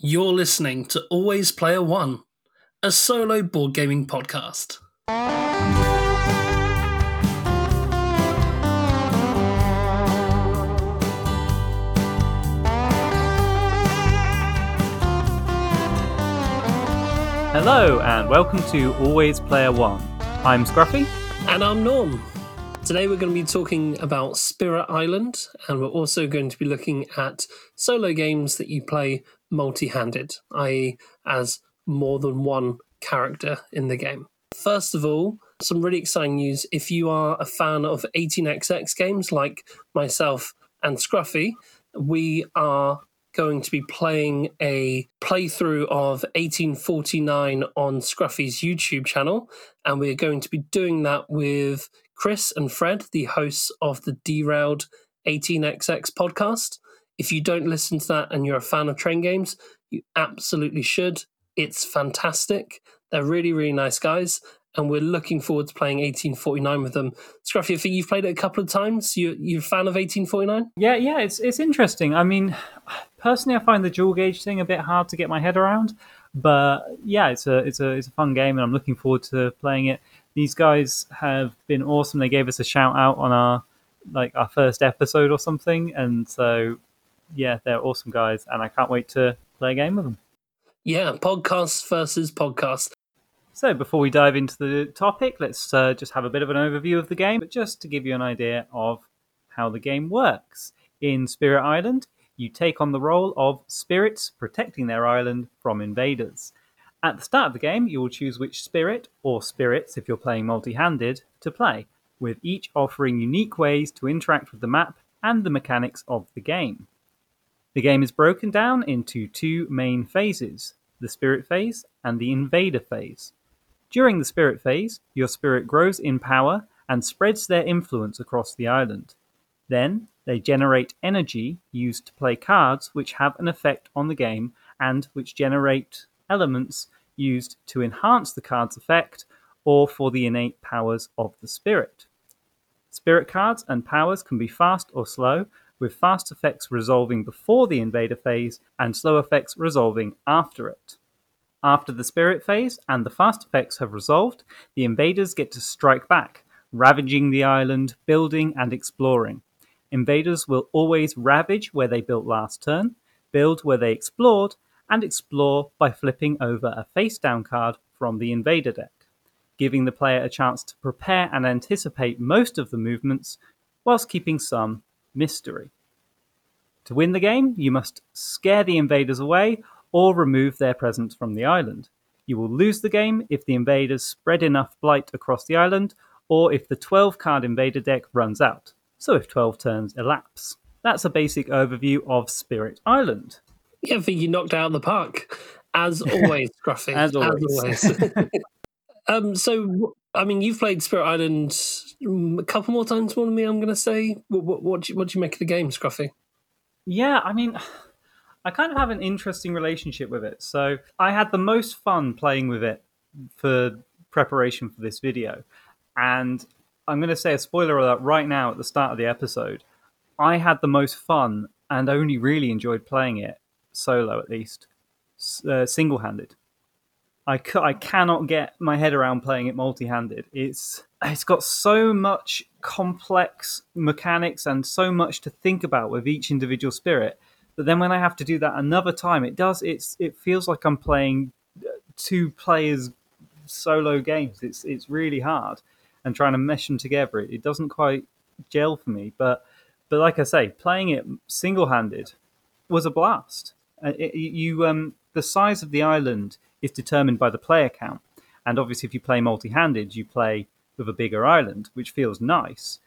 You're listening to Always Player One, a solo board gaming podcast. Hello, and welcome to Always Player One. I'm Scruffy. And I'm Norm. Today we're going to be talking about Spirit Island, and we're also going to be looking at solo games that you play multi handed, i.e., as more than one character in the game. First of all, some really exciting news. If you are a fan of 18xx games like myself and Scruffy, we are going to be playing a playthrough of 1849 on Scruffy's YouTube channel, and we're going to be doing that with Chris and Fred, the hosts of the Derailed 18xx podcast. If you don't listen to that and you're a fan of train games, you absolutely should. It's fantastic. They're really, really nice guys, and we're looking forward to playing 1849 with them. Scruffy, I think you've played it a couple of times. You you're a fan of 1849? Yeah, yeah, it's it's interesting. I mean, personally, I find the dual gauge thing a bit hard to get my head around, but yeah, it's a it's a it's a fun game, and I'm looking forward to playing it. These guys have been awesome. They gave us a shout out on our like our first episode or something, and so yeah, they're awesome guys, and I can't wait to play a game with them. Yeah, podcast versus podcast. So, before we dive into the topic, let's uh, just have a bit of an overview of the game, but just to give you an idea of how the game works. In Spirit Island, you take on the role of spirits protecting their island from invaders. At the start of the game, you will choose which spirit, or spirits if you're playing multi handed, to play, with each offering unique ways to interact with the map and the mechanics of the game. The game is broken down into two main phases the Spirit phase and the Invader phase. During the Spirit phase, your spirit grows in power and spreads their influence across the island. Then, they generate energy used to play cards which have an effect on the game and which generate elements used to enhance the card's effect or for the innate powers of the spirit. Spirit cards and powers can be fast or slow, with fast effects resolving before the invader phase and slow effects resolving after it. After the spirit phase and the fast effects have resolved, the invaders get to strike back, ravaging the island, building and exploring. Invaders will always ravage where they built last turn, build where they explored, and explore by flipping over a face down card from the invader deck, giving the player a chance to prepare and anticipate most of the movements whilst keeping some mystery. To win the game, you must scare the invaders away or remove their presence from the island. You will lose the game if the invaders spread enough blight across the island or if the 12 card invader deck runs out, so if 12 turns elapse. That's a basic overview of Spirit Island. Yeah, I think you knocked out the park. As always, Scruffy. As always. As always. um, so, I mean, you've played Spirit Island a couple more times more than me, I'm going to say. What, what, what, do you, what do you make of the game, Scruffy? Yeah, I mean, I kind of have an interesting relationship with it. So I had the most fun playing with it for preparation for this video. And I'm going to say a spoiler alert right now at the start of the episode. I had the most fun and only really enjoyed playing it, solo at least, uh, single handed. I, I cannot get my head around playing it multi-handed. It's it's got so much complex mechanics and so much to think about with each individual spirit. But then when I have to do that another time, it does it's it feels like I'm playing two players solo games. It's it's really hard and trying to mesh them together. It, it doesn't quite gel for me. But but like I say, playing it single-handed was a blast. Uh, it, you um the size of the island is determined by the player count. And obviously, if you play multi handed, you play with a bigger island, which feels nice.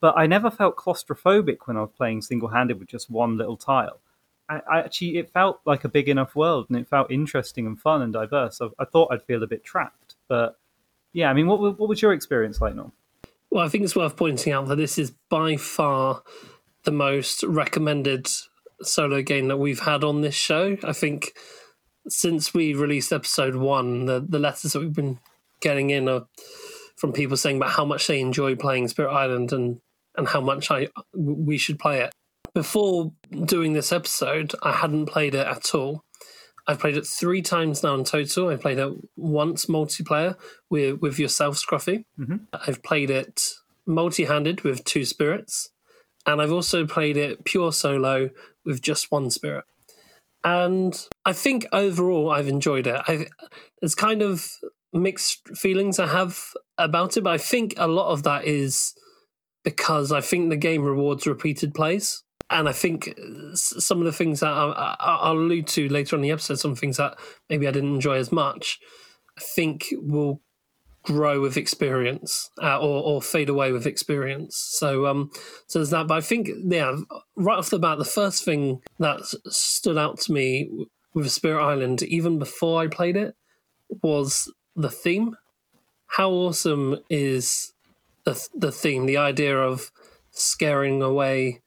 But I never felt claustrophobic when I was playing single handed with just one little tile. I, I, actually, it felt like a big enough world and it felt interesting and fun and diverse. I, I thought I'd feel a bit trapped. But yeah, I mean, what, what was your experience like, Norm? Well, I think it's worth pointing out that this is by far the most recommended solo game that we've had on this show. I think since we released episode one, the, the letters that we've been getting in are from people saying about how much they enjoy playing Spirit Island and, and how much I we should play it. Before doing this episode, I hadn't played it at all. I've played it three times now in total. I played it once multiplayer with with yourself, Scruffy. Mm-hmm. I've played it multi-handed with two spirits, and I've also played it pure solo with just one spirit. And I think overall I've enjoyed it. I there's kind of mixed feelings I have about it, but I think a lot of that is because I think the game rewards repeated plays. And I think uh, some of the things that I, will allude to later on the episode, some things that maybe I didn't enjoy as much, I think will grow with experience uh, or, or fade away with experience. So, um, so there's that. But I think, yeah, right off the bat, the first thing that stood out to me with Spirit Island, even before I played it, was the theme. How awesome is the the theme? The idea of scaring away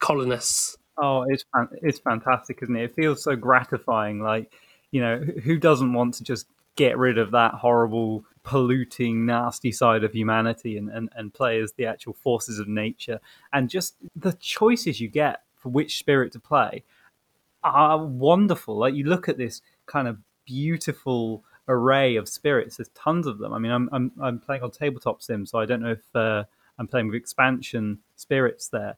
colonists. Oh, it's it's fantastic, isn't it? It feels so gratifying. Like, you know, who doesn't want to just get rid of that horrible, polluting, nasty side of humanity and, and, and play as the actual forces of nature? And just the choices you get for which spirit to play are wonderful. Like, you look at this kind of beautiful array of spirits. There's tons of them. I mean, I'm I'm, I'm playing on tabletop sim, so I don't know if uh, I'm playing with expansion spirits there,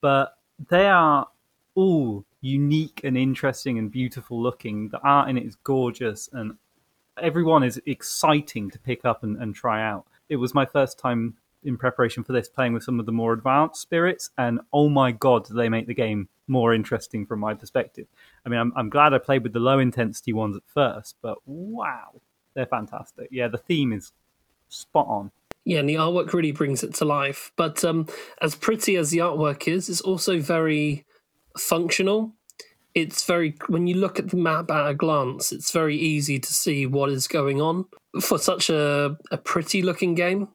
but they are all unique and interesting and beautiful looking. The art in it is gorgeous, and everyone is exciting to pick up and, and try out. It was my first time in preparation for this playing with some of the more advanced spirits, and oh my god, they make the game more interesting from my perspective. I mean, I'm, I'm glad I played with the low intensity ones at first, but wow, they're fantastic. Yeah, the theme is spot on. Yeah, and the artwork really brings it to life. But um, as pretty as the artwork is, it's also very functional. It's very, when you look at the map at a glance, it's very easy to see what is going on. For such a, a pretty looking game,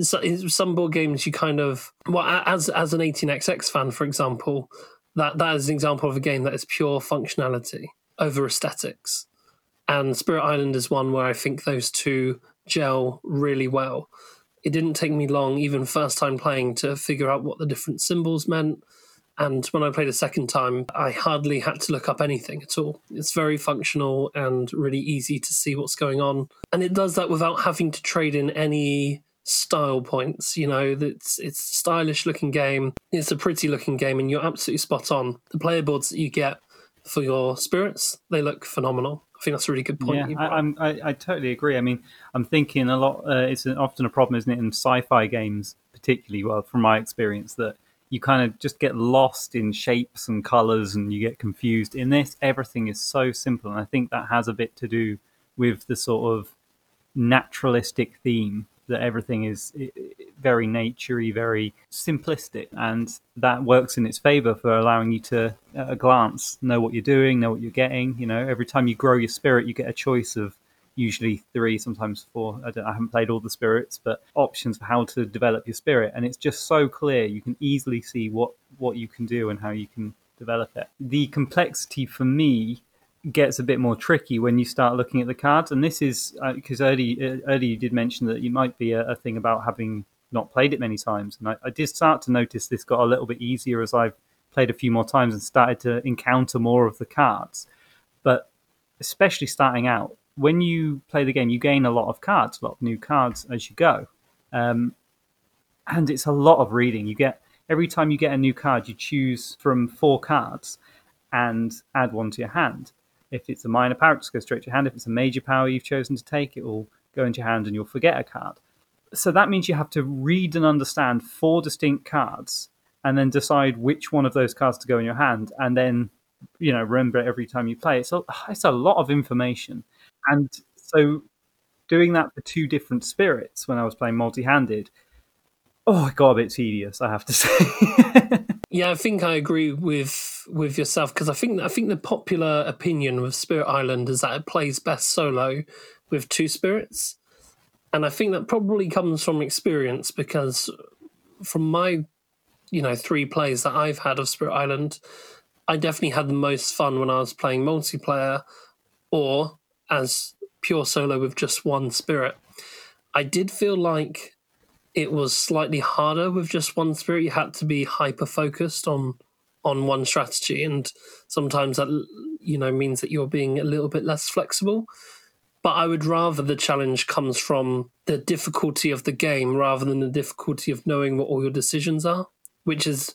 some board games you kind of, well, as, as an 18xx fan, for example, that that is an example of a game that is pure functionality over aesthetics. And Spirit Island is one where I think those two gel really well. It didn't take me long, even first time playing, to figure out what the different symbols meant. And when I played a second time, I hardly had to look up anything at all. It's very functional and really easy to see what's going on. And it does that without having to trade in any style points. You know, it's it's a stylish looking game. It's a pretty looking game, and you're absolutely spot on. The player boards that you get for your spirits, they look phenomenal. I think that's a really good point. Yeah, I, I, I, totally agree. I mean, I'm thinking a lot. Uh, it's often a problem, isn't it, in sci-fi games, particularly. Well, from my experience, that you kind of just get lost in shapes and colors, and you get confused. In this, everything is so simple, and I think that has a bit to do with the sort of naturalistic theme that everything is very naturey, very simplistic, and that works in its favor for allowing you to, at a glance, know what you're doing, know what you're getting. You know, every time you grow your spirit, you get a choice of usually three, sometimes four. I, I haven't played all the spirits, but options for how to develop your spirit, and it's just so clear. You can easily see what what you can do and how you can develop it. The complexity for me gets a bit more tricky when you start looking at the cards. And this is because uh, earlier, uh, earlier you did mention that you might be a, a, thing about having not played it many times. And I, I, did start to notice this got a little bit easier as I've played a few more times and started to encounter more of the cards. But especially starting out, when you play the game, you gain a lot of cards, a lot of new cards as you go. Um, and it's a lot of reading. You get every time you get a new card, you choose from four cards and add one to your hand. If it's a minor power, just goes straight to your hand. If it's a major power you've chosen to take, it will go into your hand and you'll forget a card. So that means you have to read and understand four distinct cards and then decide which one of those cards to go in your hand and then you know remember every time you play it's a, it's a lot of information and so doing that for two different spirits when i was playing multi-handed oh it got a bit tedious i have to say. Yeah, I think I agree with with yourself because I think I think the popular opinion with Spirit Island is that it plays best solo with two spirits, and I think that probably comes from experience because from my you know three plays that I've had of Spirit Island, I definitely had the most fun when I was playing multiplayer or as pure solo with just one spirit. I did feel like it was slightly harder with just one spirit. You had to be hyper focused on on one strategy, and sometimes that you know means that you're being a little bit less flexible. But I would rather the challenge comes from the difficulty of the game rather than the difficulty of knowing what all your decisions are, which is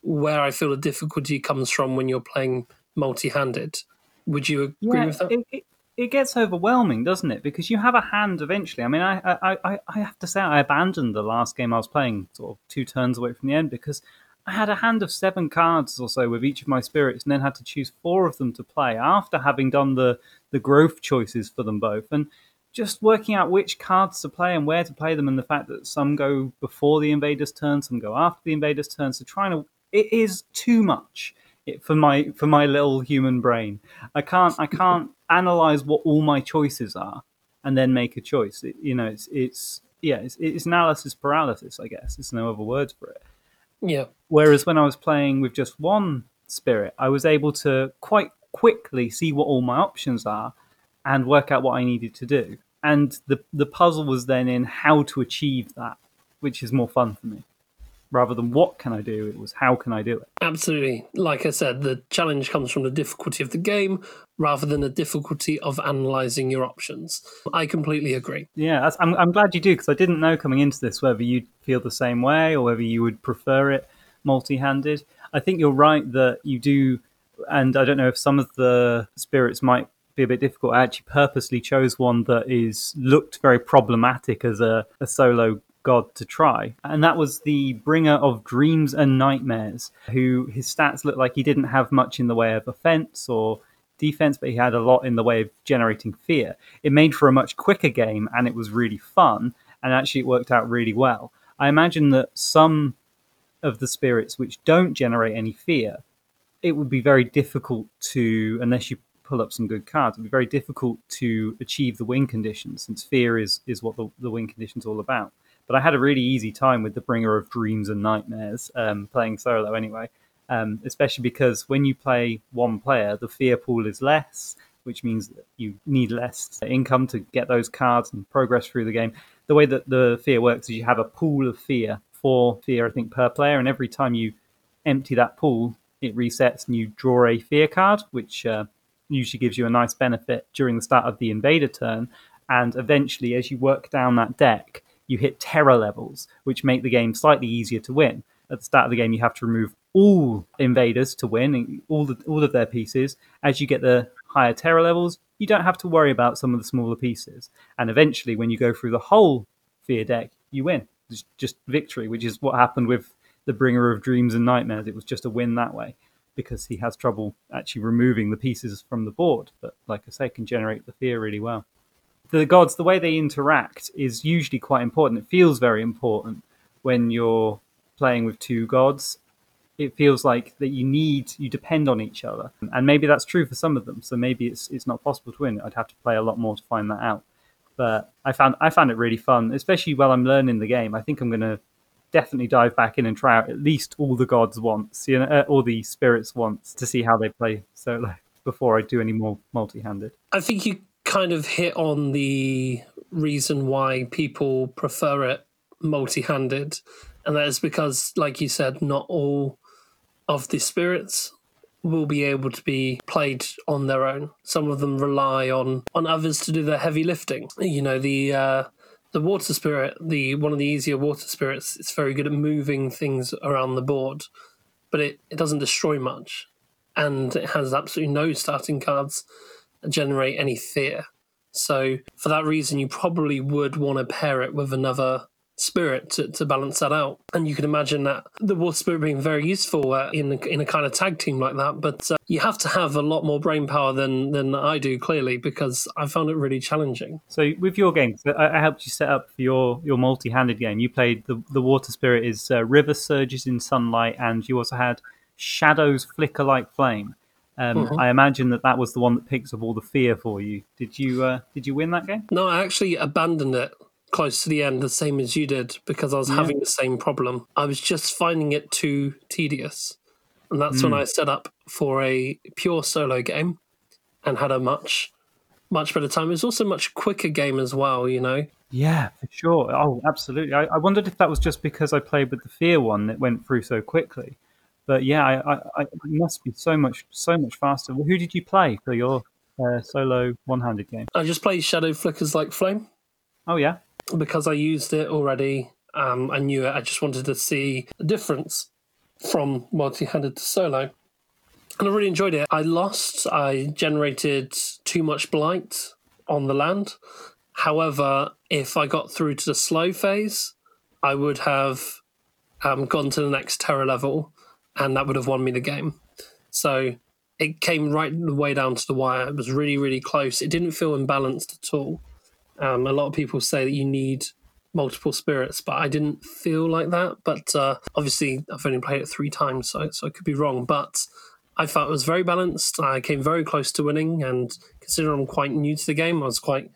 where I feel the difficulty comes from when you're playing multi-handed. Would you agree yeah, with that? It, it, gets overwhelming, doesn't it? Because you have a hand eventually. I mean, I, I, I, I have to say, I abandoned the last game I was playing sort of two turns away from the end because I had a hand of seven cards or so with each of my spirits, and then had to choose four of them to play after having done the the growth choices for them both, and just working out which cards to play and where to play them, and the fact that some go before the invader's turn, some go after the invader's turn. So trying to it is too much for my for my little human brain. I can't I can't analyze what all my choices are and then make a choice. It, you know, it's it's yeah, it's, it's analysis paralysis. I guess there's no other words for it. Yeah. Whereas when I was playing with just one spirit, I was able to quite quickly see what all my options are and work out what I needed to do. And the the puzzle was then in how to achieve that, which is more fun for me rather than what can I do, it was how can I do it. Absolutely. Like I said, the challenge comes from the difficulty of the game rather than the difficulty of analyzing your options. I completely agree. Yeah, I'm, I'm glad you do because I didn't know coming into this whether you'd feel the same way or whether you would prefer it multi handed. I think you're right that you do, and I don't know if some of the spirits might be a bit difficult. I actually purposely chose one that is looked very problematic as a, a solo god to try. And that was the bringer of dreams and nightmares, who his stats looked like he didn't have much in the way of offense or defense, but he had a lot in the way of generating fear. It made for a much quicker game and it was really fun. And actually, it worked out really well. I imagine that some of the spirits which don't generate any fear, it would be very difficult to, unless you pull up some good cards, it'd be very difficult to achieve the win conditions since fear is, is what the, the win condition's all about. But I had a really easy time with the bringer of dreams and nightmares um, playing solo anyway. Um, especially because when you play one player, the fear pool is less, which means that you need less income to get those cards and progress through the game. The way that the fear works is you have a pool of fear, four fear, I think, per player, and every time you empty that pool, it resets and you draw a fear card, which uh, usually gives you a nice benefit during the start of the invader turn. And eventually, as you work down that deck, you hit terror levels, which make the game slightly easier to win. At the start of the game, you have to remove all invaders to win, all the, all of their pieces. As you get the higher terror levels, you don't have to worry about some of the smaller pieces. And eventually, when you go through the whole fear deck, you win. It's just victory, which is what happened with the bringer of dreams and nightmares. It was just a win that way because he has trouble actually removing the pieces from the board. But like I say, can generate the fear really well the gods, the way they interact is usually quite important. It feels very important when you're playing with two gods. It feels like that you need, you depend on each other, and maybe that's true for some of them. So maybe it's it's not possible to win. I'd have to play a lot more to find that out. But I found I found it really fun, especially while I'm learning the game. I think I'm going to definitely dive back in and try out at least all the gods once, you know, uh, all the spirits once to see how they play solo before I do any more multi-handed. I think you kind of hit on the reason why people prefer it multi handed. And that is because, like you said, not all of the spirits will be able to be played on their own. Some of them rely on on others to do the heavy lifting. You know, the uh, the water spirit, the one of the easier water spirits, it's very good at moving things around the board, but it, it doesn't destroy much. And it has absolutely no starting cards generate any fear. So, for that reason, you probably would want to pair it with another spirit to, to balance that out. And you can imagine that the water spirit being very useful uh, in, a, in a kind of tag team like that. But uh, you have to have a lot more brain power than, than I do, clearly, because I found it really challenging. So, with your game, I, helped you set up your, your multi handed game. You played the, the water spirit is uh, River Surges in Sunlight, and you also had Shadows Flicker Like Flame. Um, mm-hmm. I imagine that that was the one that picks up all the fear for you. Did you uh, did you win that game? No, I actually abandoned it close to the end, the same as you did, because I was yeah. having the same problem. I was just finding it too tedious, and that's mm. when I set up for a pure solo game and had a much much better time. It was also a much quicker game as well, you know. Yeah, for sure. Oh, absolutely. I, I wondered if that was just because I played with the fear one that went through so quickly. But yeah, I, I, I, it must be so much so much faster. Who did you play for your uh, solo one-handed game? I just played Shadows Flicker like Flame. Oh yeah, because I used it already. Um, I knew it. I just wanted to see the difference from multi-handed to solo, and I really enjoyed it. I lost. I generated too much blight on the land. However, if I got through to the slow phase, I would have um, gone to the next terror level, and that would have won me the game. So it came right the way down to the wire. It was really, really close. It didn't feel imbalanced at all. Um, a lot of people say that you need multiple spirits, but I didn't feel like that. But uh, obviously, I've only played it three times, so, so I could be wrong. But I felt it was very balanced. I came very close to winning, and considering I'm quite new to the game, I was quite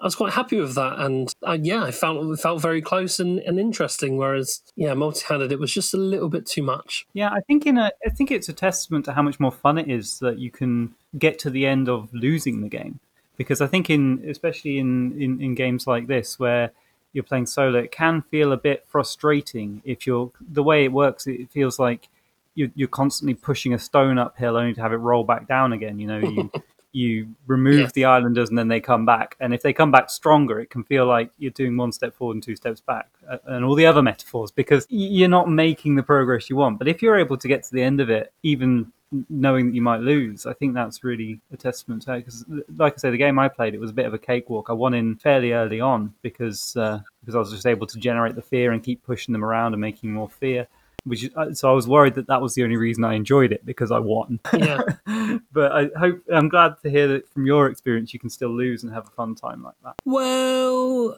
I was quite happy with that, and uh, yeah, I felt it felt very close and, and interesting. Whereas, yeah, multi-handed, it was just a little bit too much. Yeah, I think in a, I think it's a testament to how much more fun it is that you can get to the end of losing the game. Because I think in, especially in, in, in games like this where you're playing solo, it can feel a bit frustrating if you're the way it works. It feels like you're, you're constantly pushing a stone uphill only to have it roll back down again. You know, you you remove yes. the islanders and then they come back. And if they come back stronger, it can feel like you're doing one step forward and two steps back, uh, and all the other metaphors because you're not making the progress you want. But if you're able to get to the end of it, even knowing that you might lose, I think that's really a testament to it. Because, like I say, the game I played, it was a bit of a cakewalk. I won in fairly early on because uh, because I was just able to generate the fear and keep pushing them around and making more fear which uh, so I was worried that that was the only reason I enjoyed it because I won. Yeah. but I hope I'm glad to hear that from your experience you can still lose and have a fun time like that. Well,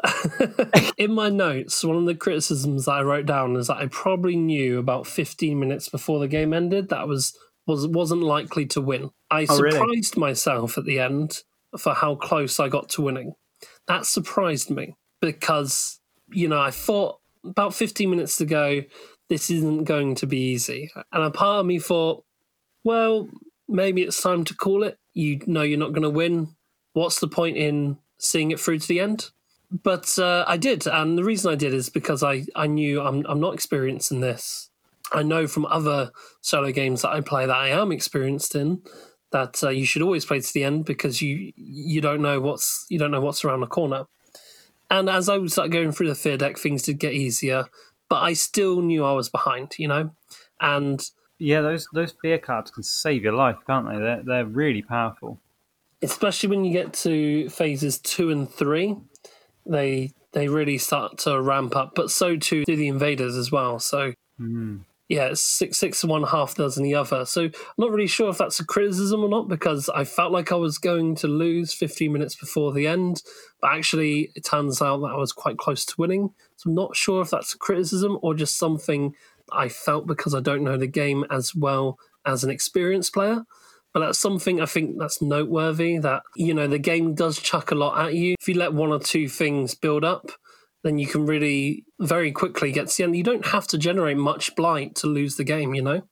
in my notes, one of the criticisms that I wrote down is that I probably knew about 15 minutes before the game ended that was was wasn't likely to win. I oh, surprised really? myself at the end for how close I got to winning. That surprised me because you know I thought about 15 minutes to go this isn't going to be easy. And a part of me thought, well, maybe it's time to call it. You know you're not going to win. What's the point in seeing it through to the end? But uh, I did, and the reason I did is because I, I knew I'm I'm not experienced in this. I know from other solo games that I play that I am experienced in. That uh, you should always play to the end because you you don't know what's you don't know what's around the corner. And as I was going through the fear deck, things did get easier but I still knew I was behind, you know, and yeah, those those fear cards can save your life, can't they? They're they're really powerful, especially when you get to phases two and three. They they really start to ramp up, but so too do the invaders as well. So mm yeah, it's six six one half dozen the other. So I'm not really sure if that's a criticism or not because I felt like I was going to lose 15 minutes before the end, but actually it turns out that I was quite close to winning. So I'm not sure if that's a criticism or just something I felt because I don't know the game as well as an experienced player. But that's something I think that's noteworthy that, you know, the game does chuck a lot at you. If you let one or two things build up, then you can really very quickly get to the end. You don't have to generate much blight to lose the game. You know,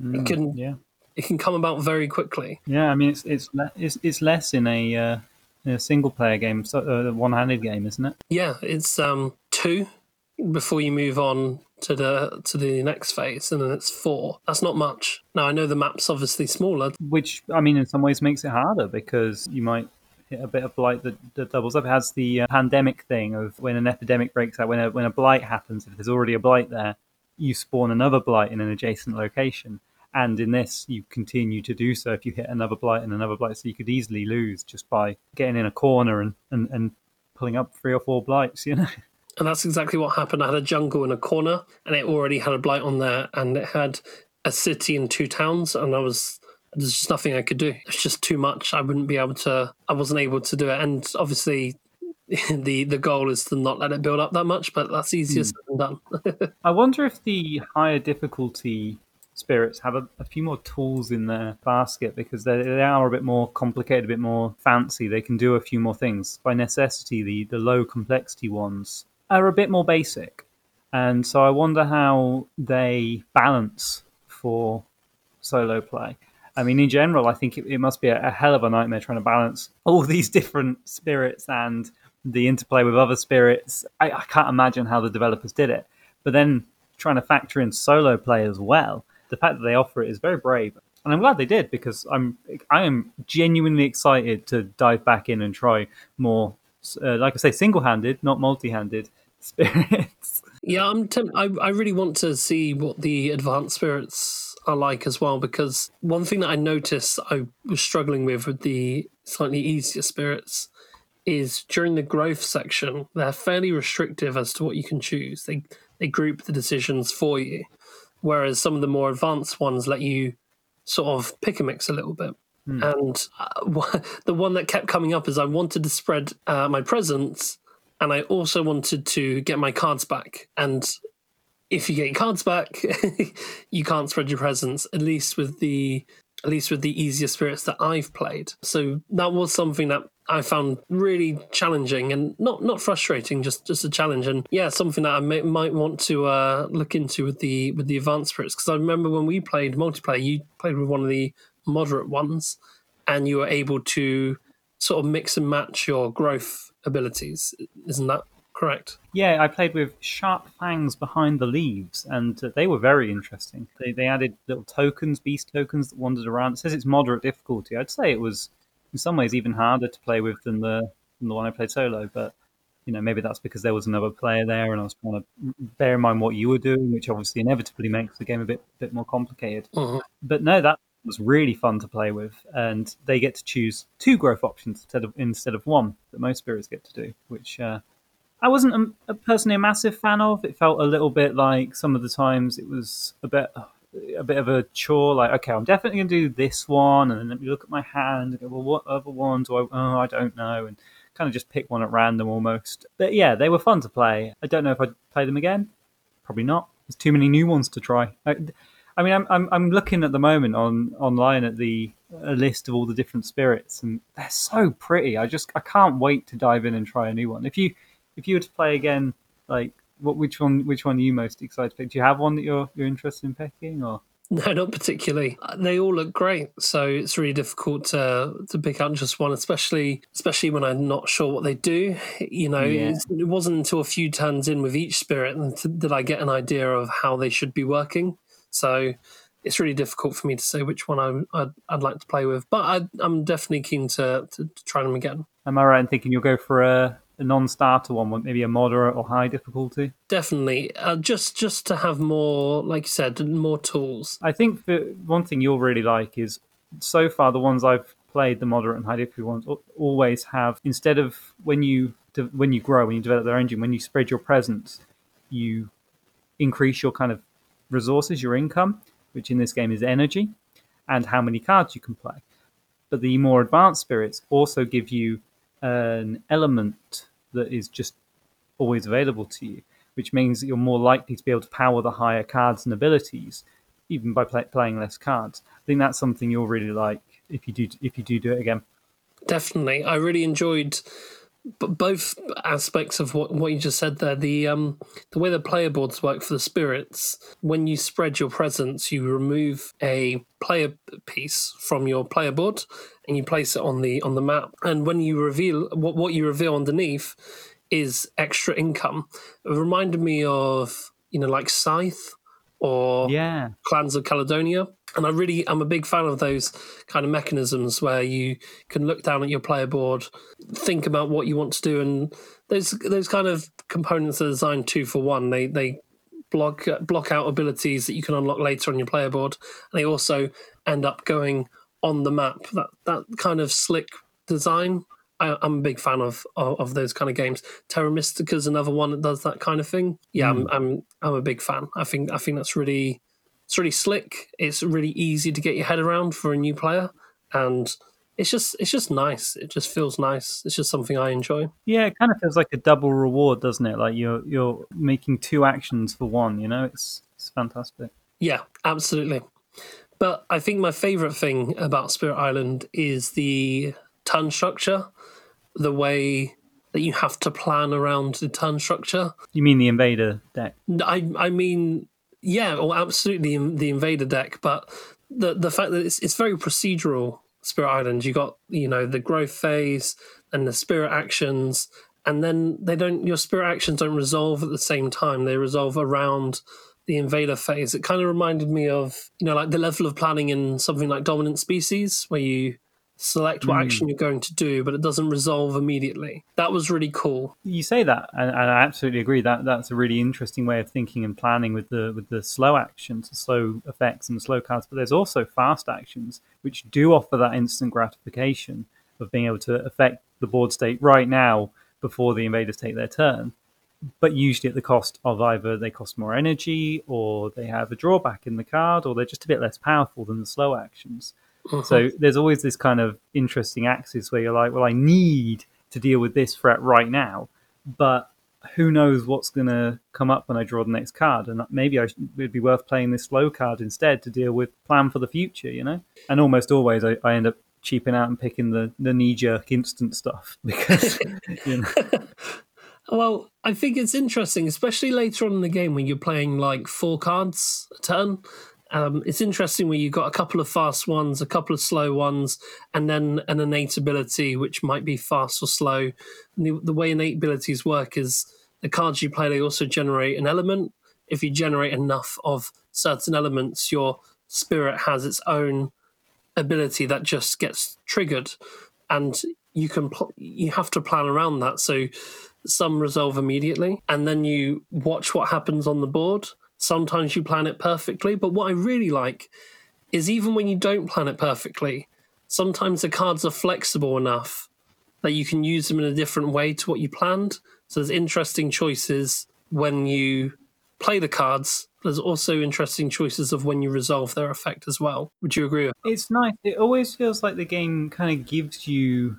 mm, it can yeah. it can come about very quickly. Yeah, I mean it's it's it's, it's less in a, uh, in a single player game, so uh, a one handed game, isn't it? Yeah, it's um two before you move on to the to the next phase, and then it's four. That's not much. Now I know the map's obviously smaller, which I mean in some ways makes it harder because you might a bit of blight that, that doubles up. It has the uh, pandemic thing of when an epidemic breaks out, when a, when a blight happens, if there's already a blight there, you spawn another blight in an adjacent location. And in this, you continue to do so if you hit another blight and another blight. So you could easily lose just by getting in a corner and, and, and pulling up three or four blights, you know? And that's exactly what happened. I had a jungle in a corner and it already had a blight on there and it had a city and two towns. And I was there's just nothing I could do. It's just too much. I wouldn't be able to. I wasn't able to do it. And obviously, the the goal is to not let it build up that much. But that's easier mm. said than done. I wonder if the higher difficulty spirits have a, a, few more tools in their basket because they, they are a bit more complicated, a bit more fancy. They can do a few more things. By necessity, the, the low complexity ones are a bit more basic. And so I wonder how they balance for solo play. I mean, in general, I think it, it must be a, a, hell of a nightmare trying to balance all these different spirits and the interplay with other spirits. I, I can't imagine how the developers did it. But then trying to factor in solo play as well, the fact that they offer it is very brave, and I'm glad they did because I'm I am genuinely excited to dive back in and try more. Uh, like I say, single-handed, not multi-handed spirits. Yeah, I'm. I really want to see what the advanced spirits are like as well because one thing that I noticed I was struggling with with the slightly easier spirits is during the growth section they're fairly restrictive as to what you can choose. They they group the decisions for you, whereas some of the more advanced ones let you sort of pick a mix a little bit. Hmm. And uh, the one that kept coming up is I wanted to spread uh, my presence, and I also wanted to get my cards back. And if you get your cards back, you can't spread your presence. At least with the at least with the easier spirits that I've played. So that was something that I found really challenging and not not frustrating, just just a challenge. And yeah, something that I may, might want to uh, look into with the with the advanced spirits because I remember when we played multiplayer, you played with one of the moderate ones, and you were able to sort of mix and match your growth abilities. Isn't that correct? Yeah, I played with Sharp Fangs behind the leaves, and uh, they were very interesting. They, they added little tokens, beast tokens that wandered around. It says it's moderate difficulty. I'd say it was in some ways even harder to play with than the than the one I played solo, but you know maybe that's because there was another player there, and I was trying to bear in mind what you were doing, which obviously inevitably makes the game a bit bit more complicated. Mhm. But no, that was really fun to play with, and they get to choose two growth options instead of instead of one that most spirits get to do, which uh, I wasn't a, a personally a massive fan of. It felt a little bit like some of the times it was a bit a bit of a chore. Like, okay, I'm definitely going to do this one, and then let me look at my hand and go, well, what other one do I? Oh, I don't know, and kind of just pick one at random almost. But yeah, they were fun to play. I don't know if I'd play them again. Probably not. There's too many new ones to try. I, I mean, I'm, I'm I'm looking at the moment on online at the a list of all the different spirits, and they're so pretty. I just I can't wait to dive in and try a new one. If you if you were to play again, like what which one which one are you most excited to pick? Do you have one that you're you're interested in picking or? No, not particularly. They all look great, so it's really difficult to to pick out just one, especially especially when I'm not sure what they do. You know, Yeah. it wasn't until a few turns in with each spirit that I get an idea of how they should be working. So it's really difficult for me to say which one I, I'd, I'd like to play with. But I, I'm definitely keen to, to, to try them again. Am I right in thinking you'll go for a, a non-starter one, maybe a moderate or high difficulty? Definitely, uh, just just to have more, like you said, more tools. I think that one thing you'll really like is so far the ones I've played, the moderate and high difficulty ones, always have instead of when you when you grow, when you develop their engine, when you spread your presence, you increase your kind of resources, your income, which in this game is energy, and how many cards you can play. But the more advanced spirits also give you an element that is just always available to you, which means that you're more likely to be able to power the higher cards and abilities, even by play- playing less cards. I think that's something you'll really like if you do if you do do it again. Definitely, I really enjoyed both aspects of what, what you just said there. The um the way the player boards work for the spirits. When you spread your presence, you remove a player piece from your player board and you place it on the on the map. And when you reveal what what you reveal underneath is extra income. It reminded me of you know like Scythe or Yeah, clans of Caledonia. And I really am a big fan of those kind of mechanisms where you can look down at your player board, think about what you want to do, and those those kind of components are designed two for one. They they block block out abilities that you can unlock later on your player board, and they also end up going on the map. That that kind of slick design. I, I'm a big fan of, of of those kind of games. Terra Mystica is another one that does that kind of thing. Yeah, I'm hmm. I'm I'm a big fan. I think I think that's really it's really slick. It's really easy to get your head around for a new player, and it's just it's just nice. It just feels nice. It's just something I enjoy. yeah. It kind of feels like a double reward, doesn't it? Like you're you're making two actions for one. You know, it's it's fantastic. Yeah, absolutely. But I think my favorite thing about Spirit Island is the turn structure, the way that you have to plan around the turn structure. You mean the invader deck? I I mean, yeah, or absolutely in the Invader deck, but the the fact that it's it's very procedural. Spirit Island, you got you know the growth phase and the spirit actions, and then they don't your spirit actions don't resolve at the same time. They resolve around the invader phase, it kind of reminded me of, you know, like the level of planning in something like Dominant Species, where you select what mm. action you're going to do, but it doesn't resolve immediately. That was really cool. You say that, and, and, I absolutely agree. That that's a really interesting way of thinking and planning with the with the slow actions, the slow effects, and the slow cards. But there's also fast actions which do offer that instant gratification of being able to affect the board state right now before the invaders take their turn. But usually at the cost of either they cost more energy, or they have a drawback in the card, or they're just a bit less powerful than the slow actions. Uh-huh. So there's always this kind of interesting axis where you're like, well, I need to deal with this threat right now, but who knows what's going to come up when I draw the next card? And maybe I should, it'd be worth playing this slow card instead to deal with plan for the future, you know? And almost always I, I end up cheaping out and picking the, the knee jerk instant stuff because, you know. Well, I think it's interesting, especially later on in the game when you're playing like four cards a turn. Um, it's interesting where you've got a couple of fast ones, a couple of slow ones, and then an innate ability which might be fast or slow. The, the, way innate abilities work is the cards you play they also generate an element. If you generate enough of certain elements, your spirit has its own ability that just gets triggered, and you can pl- you have to plan around that. So some resolve immediately, and then you watch what happens on the board Sometimes you plan it perfectly, but what I really like is even when you don't plan it perfectly, sometimes the cards are flexible enough that you can use them in a different way to what you planned. So there's interesting choices when you play the cards. There's also interesting choices of when you resolve their effect as well. Would you agree? It's nice. It always feels like the game kind of gives you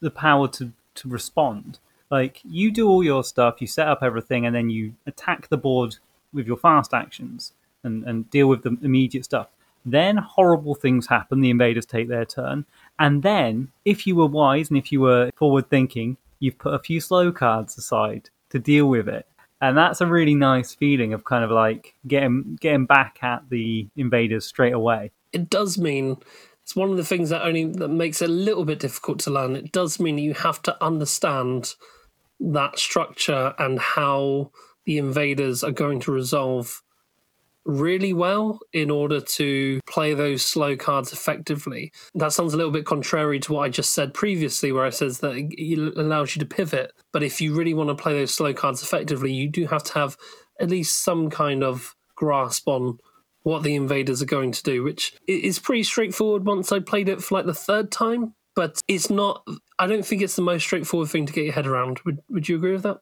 the power to, to respond. Like you do all your stuff, you set up everything, and then you attack the board with your fast actions and, and deal with the immediate stuff. Then horrible things happen. The invaders take their turn. And then, if you were wise and if you were forward thinking, you've put a few slow cards aside to deal with it. And that's a really nice feeling of kind of like getting getting back at the invaders straight away. It does mean it's one of the things that only that makes it a little bit difficult to learn. It does mean you have to understand that structure and how the invaders are going to resolve really well in order to play those slow cards effectively. That sounds a little bit contrary to what I just said previously, where I says that it allows you to pivot. But if you really want to play those slow cards effectively, you do have to have at least some kind of grasp on what the invaders are going to do, which is pretty straightforward once I played it for like the third time. But it's not. I don't think it's the most straightforward thing to get your head around. Would Would you agree with that?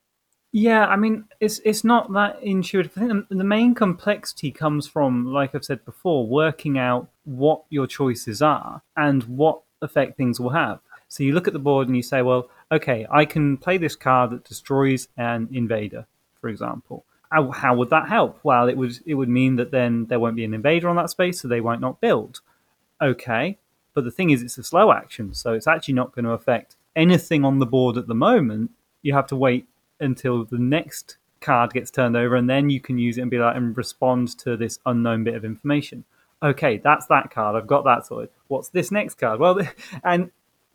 Yeah, I mean, it's it's not that intuitive. I think the main complexity comes from, like I've said before, working out what your choices are and what effect things will have. So you look at the board and you say, well, okay, I can play this card that destroys an invader, for example. How, how would that help? Well, it would it would mean that then there won't be an invader on that space, so they might not build. Okay, but the thing is, it's a slow action, so it's actually not going to affect anything on the board at the moment. You have to wait until the next card gets turned over, and then you can use it and be like and respond to this unknown bit of information. Okay, that's that card. I've got that sorted. What's this next card? Well, and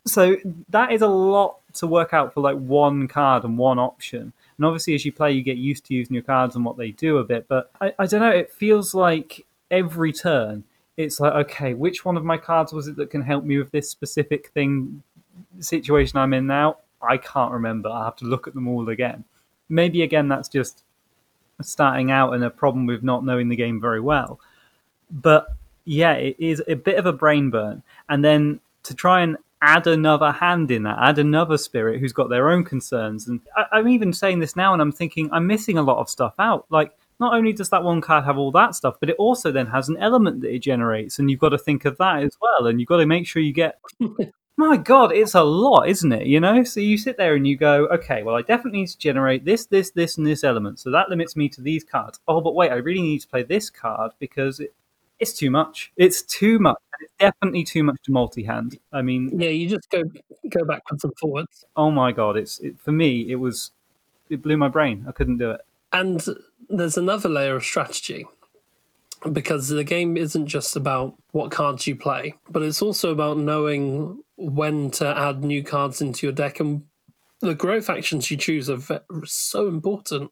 so that is a lot to work out for like one card and one option. And obviously, as you play, you get used to using your cards and what they do a bit. But I, I don't know. It feels like every turn, it's like, okay, which one of my cards was it that can help me with this specific thing situation I'm in now? I can't remember. I have to look at them all again. Maybe again that's just starting out and a problem with not knowing the game very well. But yeah, it is a bit of a brain burn. And then to try and add another hand in that, add another spirit who's got their own concerns. And I, am even saying this now and I'm thinking I'm missing a lot of stuff out. Like, not only does that one card have all that stuff, but it also then has an element that it generates. And you've got to think of that as well. And you've got to make sure you get my god, it's a lot, isn't it? You know, so you sit there and you go, okay, well, I definitely need to generate this, this, this, and this element. So that limits me to these cards. Oh, but wait, I really need to play this card because it, it's too much. It's too much. It's definitely too much to multi-hand. I mean, yeah, you just go go backwards and forwards. Oh my god, it's it, for me. It was it blew my brain. I couldn't do it. And there's another layer of strategy because the game isn't just about what cards you play, but it's also about knowing when to add new cards into your deck and the growth actions you choose are so important.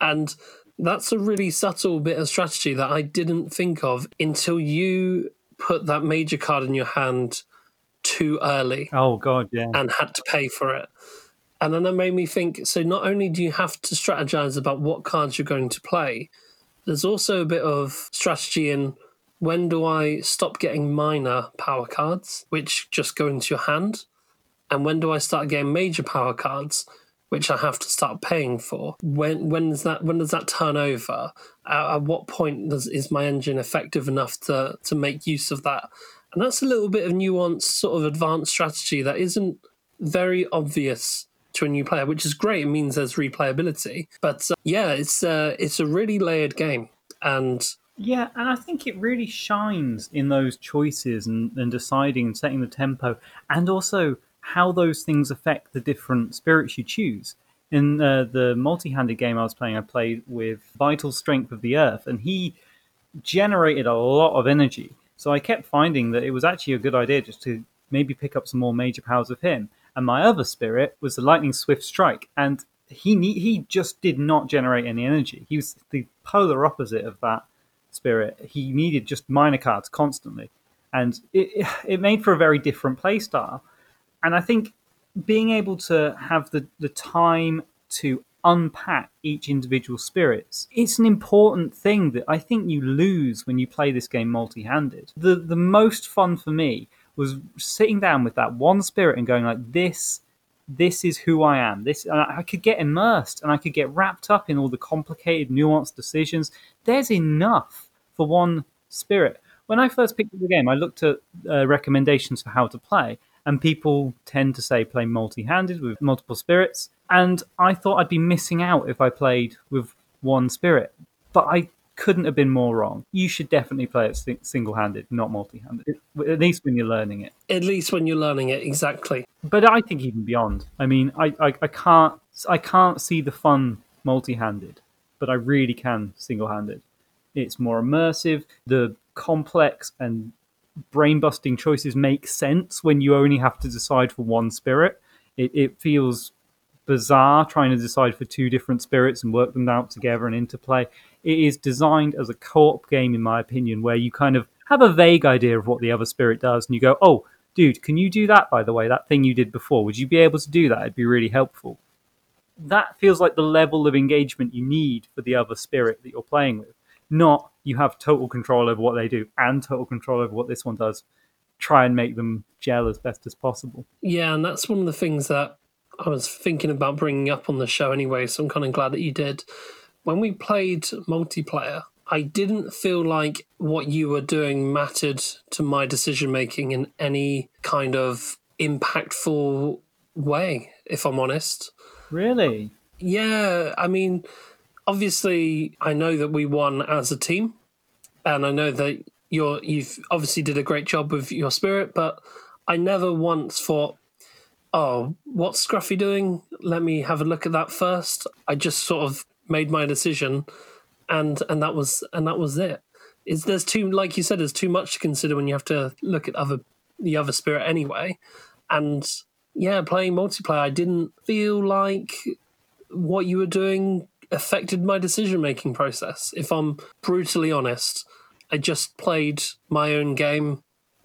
And That's a really subtle bit of strategy that I didn't think of until you put that major card in your hand too early. Oh god, yeah. And had to pay for it. And then that made me think so not only do you have to strategize about what cards you're going to play, there's also a bit of strategy in when do I stop getting minor power cards, which just go into your hand? And when do I start getting major power cards, which I have to start paying for? When when does that when does that turn over? At, at what point does, is my engine effective enough to to make use of that? And that's a little bit of nuanced, sort of advanced strategy that isn't very obvious to a new player, which is great. It means there's replayability. But uh, yeah, it's uh, it's a really layered game, and yeah, and I think it really shines in those choices and, and deciding and setting the tempo, and also how those things affect the different spirits you choose. In uh, the multi-handed game I was playing, I played with Vital Strength of the Earth, and he generated a lot of energy. So I kept finding that it was actually a good idea just to maybe pick up some more major powers of him. And my other spirit was the Lightning Swift Strike, and he he just did not generate any energy. He was the polar opposite of that spirit. He needed just minor cards constantly, and it it made for a very different playstyle and I think being able to have the, the time to unpack each individual spirits it's an important thing that I think you lose when you play this game multi-handed. The the most fun for me was sitting down with that one spirit and going like this this is who I am. This I could get immersed and I could get wrapped up in all the complicated, nuanced decisions. There's enough for one spirit. When I first picked up the game, I looked at uh, recommendations for how to play, and people tend to say play multi-handed with multiple spirits and i thought i'd be missing out if i played with one spirit but i couldn't have been more wrong. You should definitely play it single-handed not multi-handed. At least when you're learning it. At least when you're learning it exactly. But i think even beyond. I mean i, I, I can't i can't see the fun multi-handed but i really can single-handed. It's more immersive. The complex and brain busting choices make sense when you only have to decide for one spirit. It, it, feels bizarre trying to decide for two different spirits and work them out together and interplay. It is designed as a co op game, in my opinion, where you kind of have a vague idea of what the other spirit does and you go, oh, dude, can you do that, by the way? That thing you did before, would you be able to do that? It'd be really helpful. That feels like the level of engagement you need for the other spirit that you're playing with, not you have total control over what they do and total control over what this one does. Try and make them gel as best as possible. Yeah, and that's one of the things that I was thinking about bringing up on the show anyway, so I'm kind of glad that you did. When we played multiplayer, I didn't feel like what you were doing mattered to my decision making in any kind of impactful way, if I'm honest. Really? Yeah, I mean, obviously, I know that we won as a team, and I know that you're you've obviously did a great job with your spirit, but I never once thought, "Oh, what's Scruffy doing? Let me have a look at that first. I just sort of made my decision, and and that was and that was it. Is there's too like you said, there's too much to consider when you have to look at other the other spirit anyway, and yeah, playing multiplayer, I didn't feel like what you were doing affected my decision making process. If I'm brutally honest, I just played my own game.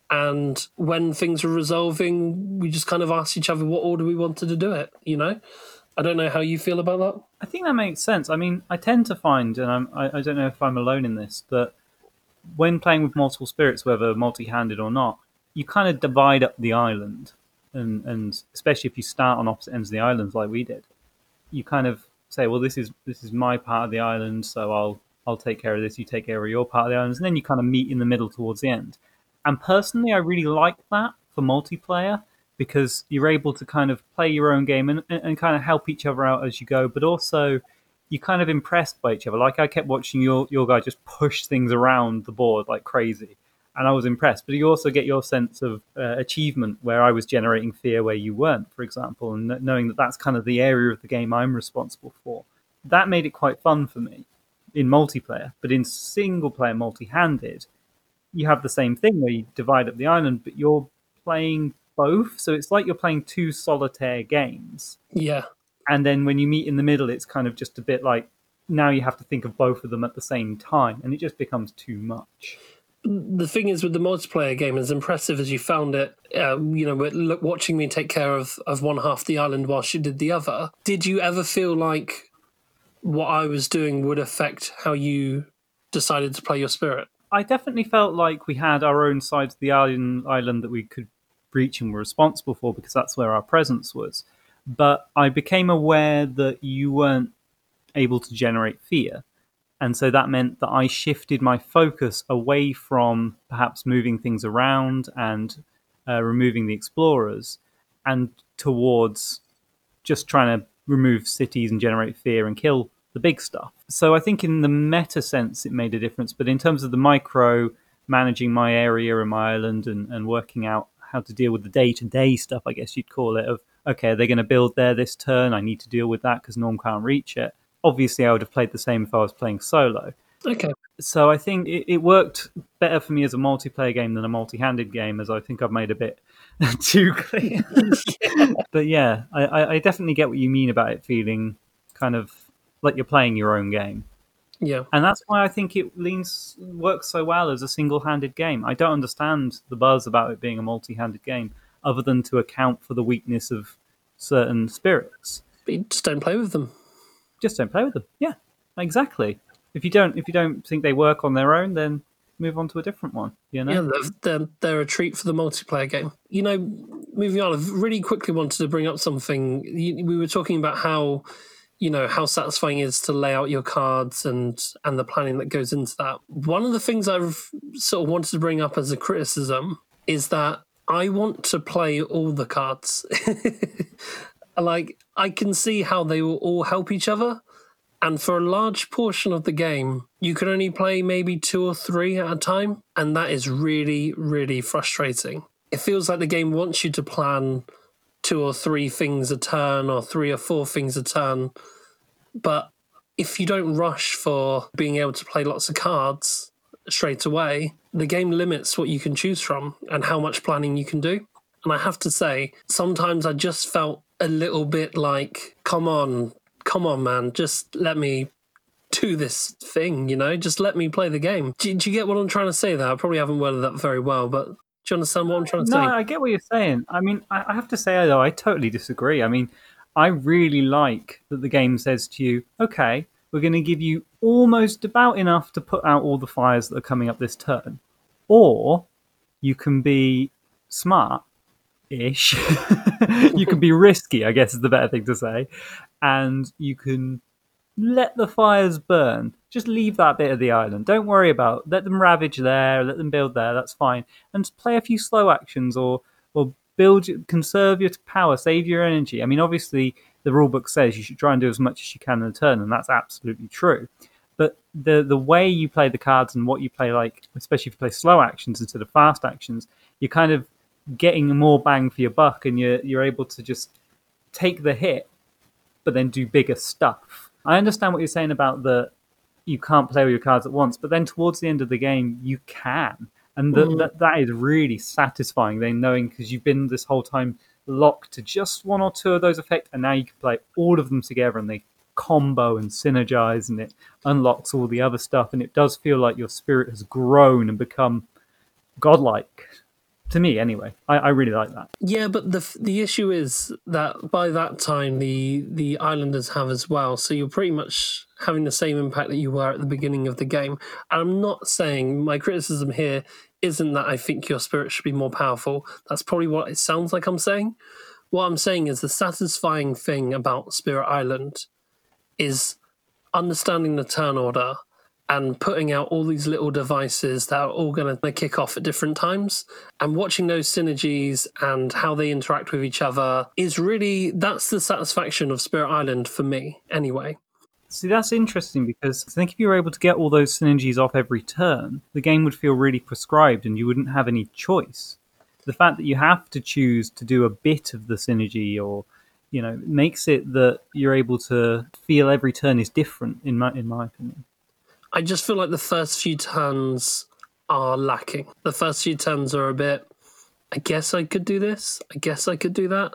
And when things were resolving, we just kind of asked each other what order we wanted to do it, you know? I don't know how you feel about that. I think that makes sense. I mean, I tend to find, and I'm, I, I don't know if I'm alone in this, that when playing with multiple spirits, whether multi handed or not, you kind of divide up the island. And, and especially if you start on opposite ends of the islands like we did, you kind of say, well, this is this is my part of the island, so I'll I'll take care of this. You take care of your part of the islands, and then you kind of meet in the middle towards the end. And personally, I really like that for multiplayer because you're able to kind of play your own game and, and kind of help each other out as you go, but also you're kind of impressed by each other. Like I kept watching your your guy just push things around the board like crazy, and I was impressed. But you also get your sense of uh, achievement where I was generating fear where you weren't, for example, and knowing that that's kind of the area of the game I'm responsible for. That made it quite fun for me in multiplayer. But in single player multi-handed, you have the same thing where you divide up the island, but you're playing both, so it's like you're playing two solitaire games. Yeah. And then when you meet in the middle, it's kind of just a bit like now you have to think of both of them at the same time, and it just becomes too much. The thing is, with the multiplayer game, as impressive as you found it, uh, you know, watching me take care of, of one half the island while she did the other, did you ever feel like what I was doing would affect how you decided to play your spirit? I definitely felt like we had our own side of the island, island that we could reach and were responsible for because that's where our presence was. But I became aware that you weren't able to generate fear. And so that meant that I shifted my focus away from perhaps moving things around and uh, removing the explorers and towards just trying to remove cities and generate fear and kill the big stuff. So I think in the meta sense, it made a difference. But in terms of the micro, managing my area and my island and, and working out how to deal with the day to day stuff, I guess you'd call it, of, okay, they're going to build there this turn. I need to deal with that because Norm can't reach it obviously I would have played the same if I was playing solo. Okay. So I think it, it worked better for me as a multiplayer game than a multi-handed game, as I think I've made a bit too clear. But yeah, I, I definitely get what you mean about it feeling kind of like you're playing your own game. Yeah. And that's why I think it leans works so well as a single-handed game. I don't understand the buzz about it being a multi-handed game, other than to account for the weakness of certain spirits. But you just don't play with them just don't play with them. Yeah, exactly. If you don't, if you don't think they work on their own, then move on to a different one. You know, yeah, they're, they're, they're a treat for the multiplayer game. You know, moving on, I really quickly wanted to bring up something. We were talking about how you know how satisfying it is to lay out your cards and and the planning that goes into that. One of the things I've sort of wanted to bring up as a criticism is that I want to play all the cards. like I can see how they will all help each other. And for a large portion of the game, you can only play maybe two or three at a time. And that is really, really frustrating. It feels like the game wants you to plan two or three things a turn or three or four things a turn. But if you don't rush for being able to play lots of cards straight away, the game limits what you can choose from and how much planning you can do. And I have to say, sometimes I just felt a little bit like, come on, come on, man, just let me do this thing, you know? Just let me play the game. Do, do you get what I'm trying to say there? I probably haven't worded that very well, but do you understand what I'm trying to no, say? No, I get what you're saying. I mean, I, I have to say, though, I totally disagree. I mean, I really like that the game says to you, okay, we're going to give you almost about enough to put out all the fires that are coming up this turn. Or you can be smart ish. you can be risky, I guess is the better thing to say. And you can let the fires burn. Just leave that bit of the island. Don't worry about It. let them ravage there, let them build there, that's fine. And play a few slow actions or or build conserve your power, save your energy. I mean obviously the rulebook says you should try and do as much as you can in a turn, and that's absolutely true. But the the way you play the cards and what you play like, especially if you play slow actions instead of fast actions, you're kind of getting more bang for your buck and you're you're able to just take the hit but then do bigger stuff. I understand what you're saying about the you can't play all your cards at once, but then towards the end of the game you can. And the, mm. that that is really satisfying then knowing because you've been this whole time locked to just one or two of those effects and now you can play all of them together and they combo and synergize and it unlocks all the other stuff and it does feel like your spirit has grown and become godlike to me anyway. I, I really like that. Yeah, but the the issue is that by that time the the islanders have as well, so you're pretty much having the same impact that you were at the beginning of the game. And I'm not saying my criticism here isn't that I think your spirit should be more powerful. That's probably what it sounds like I'm saying. What I'm saying is the satisfying thing about Spirit Island is understanding the turn order and putting out all these little devices that are all going to kick off at different times and watching those synergies and how they interact with each other is really that's the satisfaction of spirit island for me anyway See, that's interesting because I think if you were able to get all those synergies off every turn, the game would feel really prescribed and you wouldn't have any choice. The fact that you have to choose to do a bit of the synergy or, you know, makes it that you're able to feel every turn is different, in my, in my opinion. I just feel like the first few turns are lacking. The first few turns are a bit. I guess I could do this. I guess I could do that.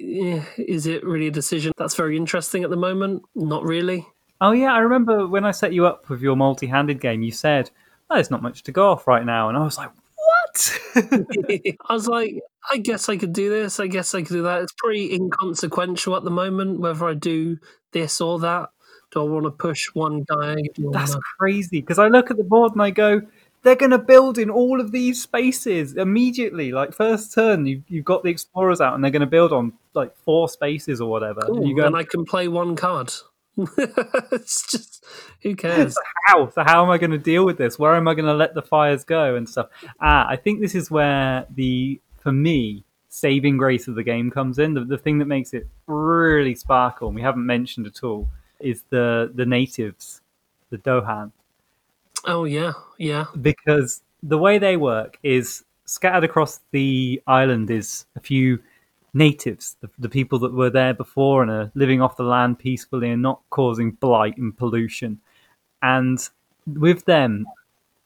Eh, is it really a decision that's very interesting at the moment? Not really. Oh yeah, I remember when I set you up with your multi-handed game. You said, oh, "There's not much to go off right now," and I was like, "What?" I was like, "I guess I could do this. I guess I could do that." It's pretty inconsequential at the moment whether I do this or that. Do I want to push one guy? That's crazy because I look at the board and I go, they're going to build in all of these spaces immediately. Like first turn, you've, you've got the explorers out, and they're going to build on like four spaces or whatever. Cool. And you go, and I can play one card. it's just who cares? So how? So how am I going to deal with this? Where am I going to let the fires go and stuff? Ah, I think this is where the for me saving grace of the game comes in. The, the thing that makes it really sparkle, and we haven't mentioned at all, is the the natives, the Dahan. Oh yeah, yeah. Because the way they work is scattered across the island is a few natives, the, the, people that were there before and are living off the land peacefully and not causing blight and pollution. And with them,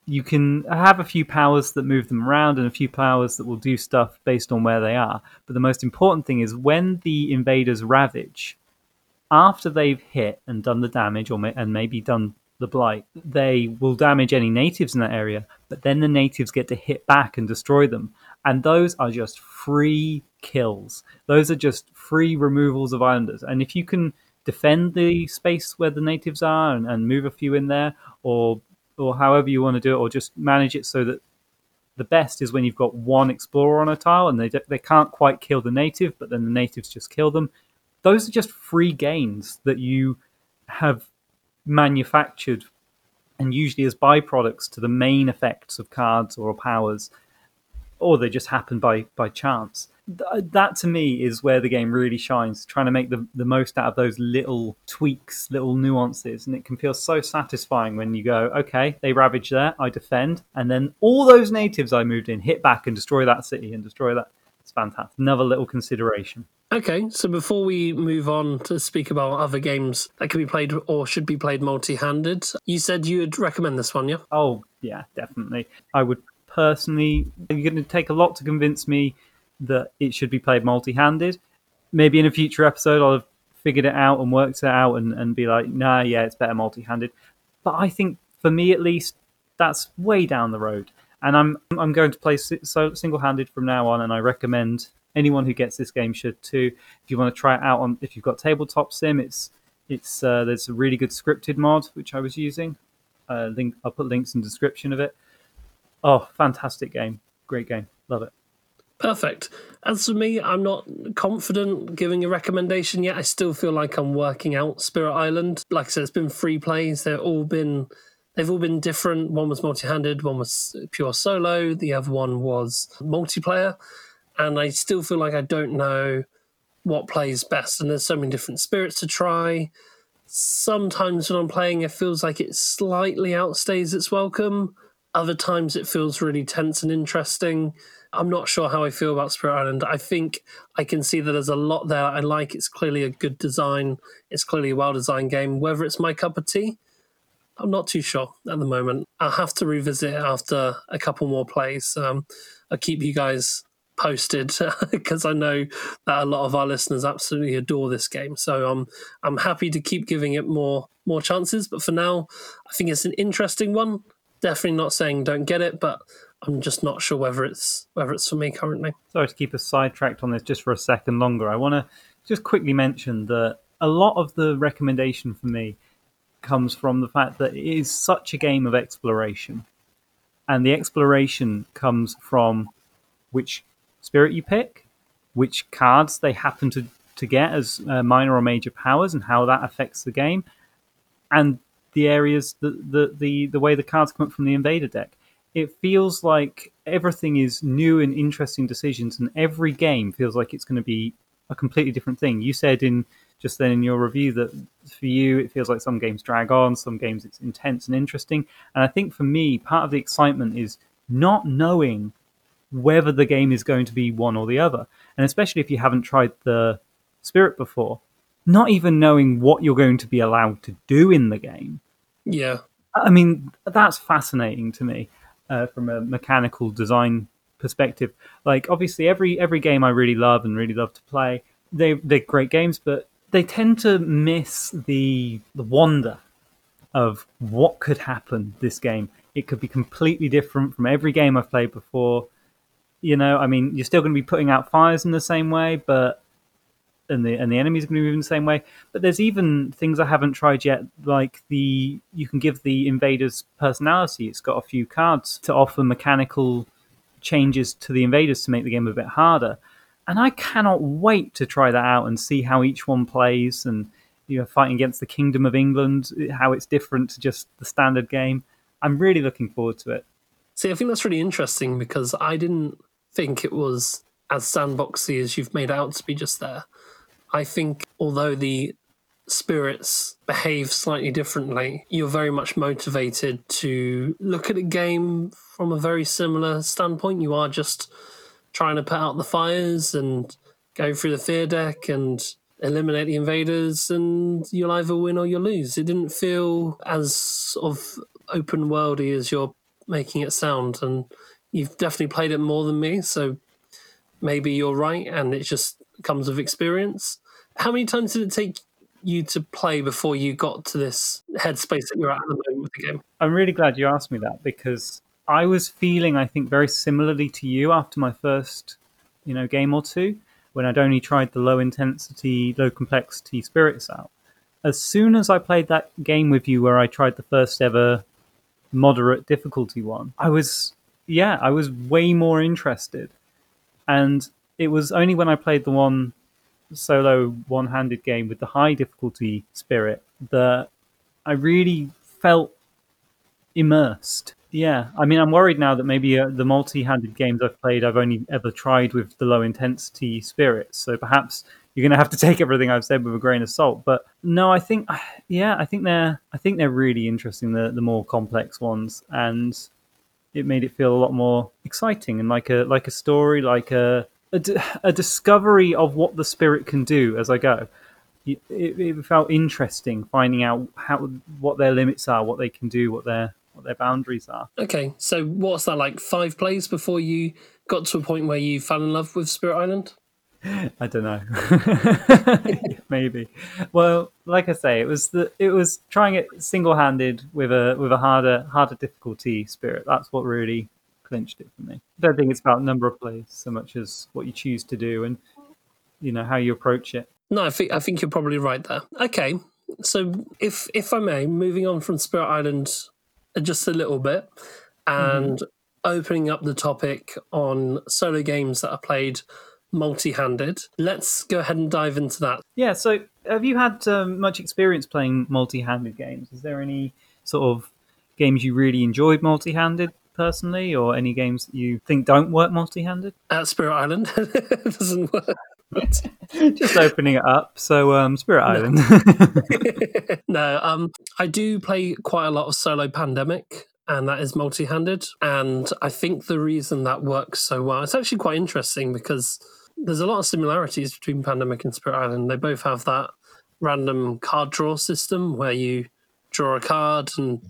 you can have a few powers that move them around and a few powers that will do stuff based on where they are. But the most important thing is when the invaders ravage, after they've hit and done the damage or may, and maybe done the blight, they will damage any natives in that area, but then the natives get to hit back and destroy them. And those are just free kills. Those are just free removals of islanders. And if you can defend the space where the natives are and, and move a few in there, or or however you want to do it, or just manage it so that the best is when you've got one explorer on a tile and they they can't quite kill the native, but then the natives just kill them. Those are just free gains that you have manufactured and usually as byproducts to the main effects of cards or powers, or they just happen by by chance. that to me is where the game really shines, trying to make the, the most out of those little tweaks, little nuances. And it can feel so satisfying when you go, okay, they ravage there, I defend. And then all those natives I moved in hit back and destroy that city and destroy that. It's fantastic. Another little consideration. Okay, so before we move on to speak about other games that can be played or should be played multi-handed, you said you would recommend this one, yeah? Oh, yeah, definitely. I would personally. You're going to take a lot to convince me that it should be played multi-handed. Maybe in a future episode, I'll have figured it out and worked it out and, and be like, nah, yeah, it's better multi-handed. But I think for me at least, that's way down the road. And I'm I'm going to play so single-handed from now on, and I recommend anyone who gets this game should too. If you want to try it out on, if you've got tabletop sim, it's it's uh, there's a really good scripted mod which I was using. Uh, link I'll put links in the description of it. Oh, fantastic game! Great game, love it. Perfect. As for me, I'm not confident giving a recommendation yet. I still feel like I'm working out Spirit Island. Like I said, it's been free plays. They've all been they've all been different. One was multi-handed, one was pure solo, the other one was multiplayer and I still feel like I don't know what plays best. And there's so many different spirits to try. Sometimes when I'm playing, it feels like it slightly outstays its welcome. Other times it feels really tense and interesting. I'm not sure how I feel about Spirit Island. I think I can see that there's a lot there I like. It's clearly a good design. It's clearly a well designed game. Whether it's my cup of tea, I'm not too sure at the moment. I'll have to revisit it after a couple more plays. Um, I'll keep you guys posted because I know that a lot of our listeners absolutely adore this game. So I'm I'm happy to keep giving it more more chances. But for now, I think it's an interesting one. Definitely not saying don't get it, but I'm just not sure whether it's whether it's for me currently. Sorry to keep us sidetracked on this just for a second longer. I want to just quickly mention that a lot of the recommendation for me comes from the fact that it is such a game of exploration. And the exploration comes from which spirit you pick, which cards they happen to, to get as uh, minor or major powers, and how that affects the game, and the areas, the, the, the, the way the cards come up from the invader deck. It feels like everything is new and interesting decisions, and every game feels like it's going to be a completely different thing. You said in just then in your review that for you it feels like some games drag on, some games it's intense and interesting. And I think for me, part of the excitement is not knowing whether the game is going to be one or the other. And especially if you haven't tried the Spirit before, not even knowing what you're going to be allowed to do in the game. Yeah. I mean, that's fascinating to me uh, from a mechanical design perspective. Like, obviously, every every game I really love and really love to play, they they're great games, but they tend to miss the the wonder of what could happen this game. It could be completely different from every game I've played before. You know, I mean, you're still going to be putting out fires in the same way, but and the and the enemies are going to move in the same way. But there's even things I haven't tried yet, like the you can give the invaders personality. It's got a few cards to offer mechanical changes to the invaders to make the game a bit harder. And I cannot wait to try that out and see how each one plays and you know fighting against the Kingdom of England, how it's different to just the standard game. I'm really looking forward to it. See, I think that's really interesting because I didn't think it was as sandboxy as you've made out to be just there. I think although the spirits behave slightly differently, you're very much motivated to look at a game from a very similar standpoint. You are just trying to put out the fires and go through the fear deck and eliminate the invaders, and you'll either win or you'll lose. It didn't feel as sort of open worldy as you're making it sound, and you've definitely played it more than me, so maybe you're right, and it just comes with experience. How many times did it take you to play before you got to this headspace that you're at at the moment with the game? I'm really glad you asked me that because I was feeling, I think, very similarly to you after my first, you know, game or two when I'd only tried the low intensity, low complexity spirits out. As soon as I played that game with you where I tried the first ever moderate difficulty one, I was, yeah, I was way more interested. And it was only when I played the one solo one handed game with the high difficulty spirit that I really felt immersed. Yeah, I mean, I'm worried now that maybe uh, the multi-handed games I've played, I've only ever tried with the low intensity spirits. So perhaps you're going to have to take everything I've said with a grain of salt. But no, I think, yeah, I think they're, I think they're really interesting. The the more complex ones, and it made it feel a lot more exciting and like a like a story, like a a, a discovery of what the spirit can do as I go. It, it, felt interesting finding out how what their limits are, what they can do, what their what their boundaries are. Okay, so what's that like? Five plays before you got to a point where you fell in love with Spirit Island? I don't know. Maybe. Well, like I say, it was the it was trying it single handed with a with a harder harder difficulty spirit. That's what really clinched it for me. I don't think it's about number of plays so much as what you choose to do and you know how you approach it. No, I think I think you're probably right there. Okay, so if if I may, moving on from Spirit Island just a little bit, and mm. opening up the topic on solo games that are played multi-handed. Let's go ahead and dive into that. Yeah. So, have you had um, much experience playing multi-handed games? Is there any sort of games you really enjoyed multi-handed personally, or any games that you think don't work multi-handed? At Spirit Island, doesn't work. Just opening it up. So, um, Spirit Island. no, um, I do play quite a lot of solo Pandemic, and that is multi-handed. And I think the reason that works so well, it's actually quite interesting because there's a lot of similarities between Pandemic and Spirit Island. They both have that random card draw system where you draw a card and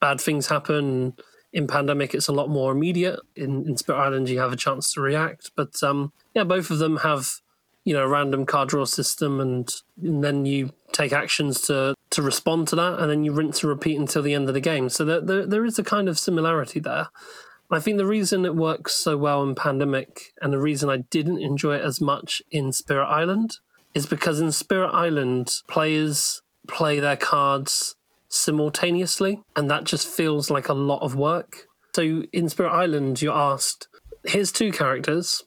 bad things happen in Pandemic, it's a lot more immediate. In, in Spirit Island, you have a chance to react. But um, yeah, both of them have you know a random card draw system, and, and then you take actions to to respond to that, and then you rinse and repeat until the end of the game. So there, there, there is a kind of similarity there. I think the reason it works so well in Pandemic, and the reason I didn't enjoy it as much in Spirit Island, is because in Spirit Island, players play their cards simultaneously, and that just feels like a lot of work. So in Spirit Island, you're asked, here's two characters.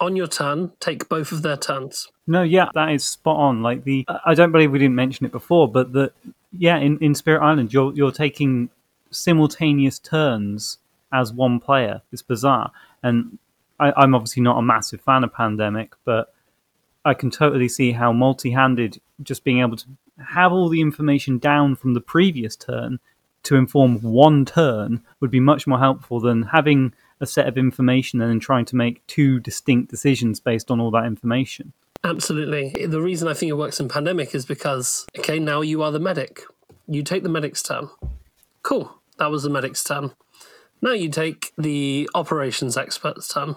On your turn, take both of their turns. No, yeah, that is spot on. Like the, I don't believe we didn't mention it before, but the, yeah, in, in Spirit Island, you're you're taking simultaneous turns as one player. It's bizarre, and I, I'm obviously not a massive fan of Pandemic, but I can totally see how multi-handed, just being able to have all the information down from the previous turn to inform one turn would be much more helpful than having a set of information and then trying to make two distinct decisions based on all that information. Absolutely. The reason I think it works in Pandemic is because, okay, now you are the medic. You take the medic's turn. Cool. That was the medic's turn. Now you take the operations expert's turn.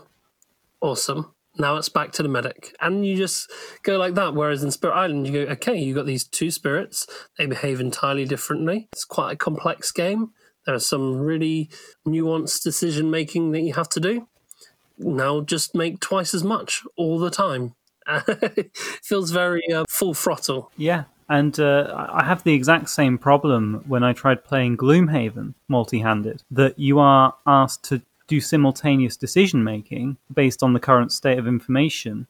Awesome. now it's back to the medic. And you just go like that. Whereas in Spirit Island, you go, okay, you've got these two spirits, they behave entirely differently. It's quite a complex game. There are some really nuanced decision making that you have to do. Now just make twice as much all the time. feels very uh, full throttle. Yeah, and uh, I have the exact same problem when I tried playing Gloomhaven multi handed, that you are asked to do simultaneous decision making based on the current state of information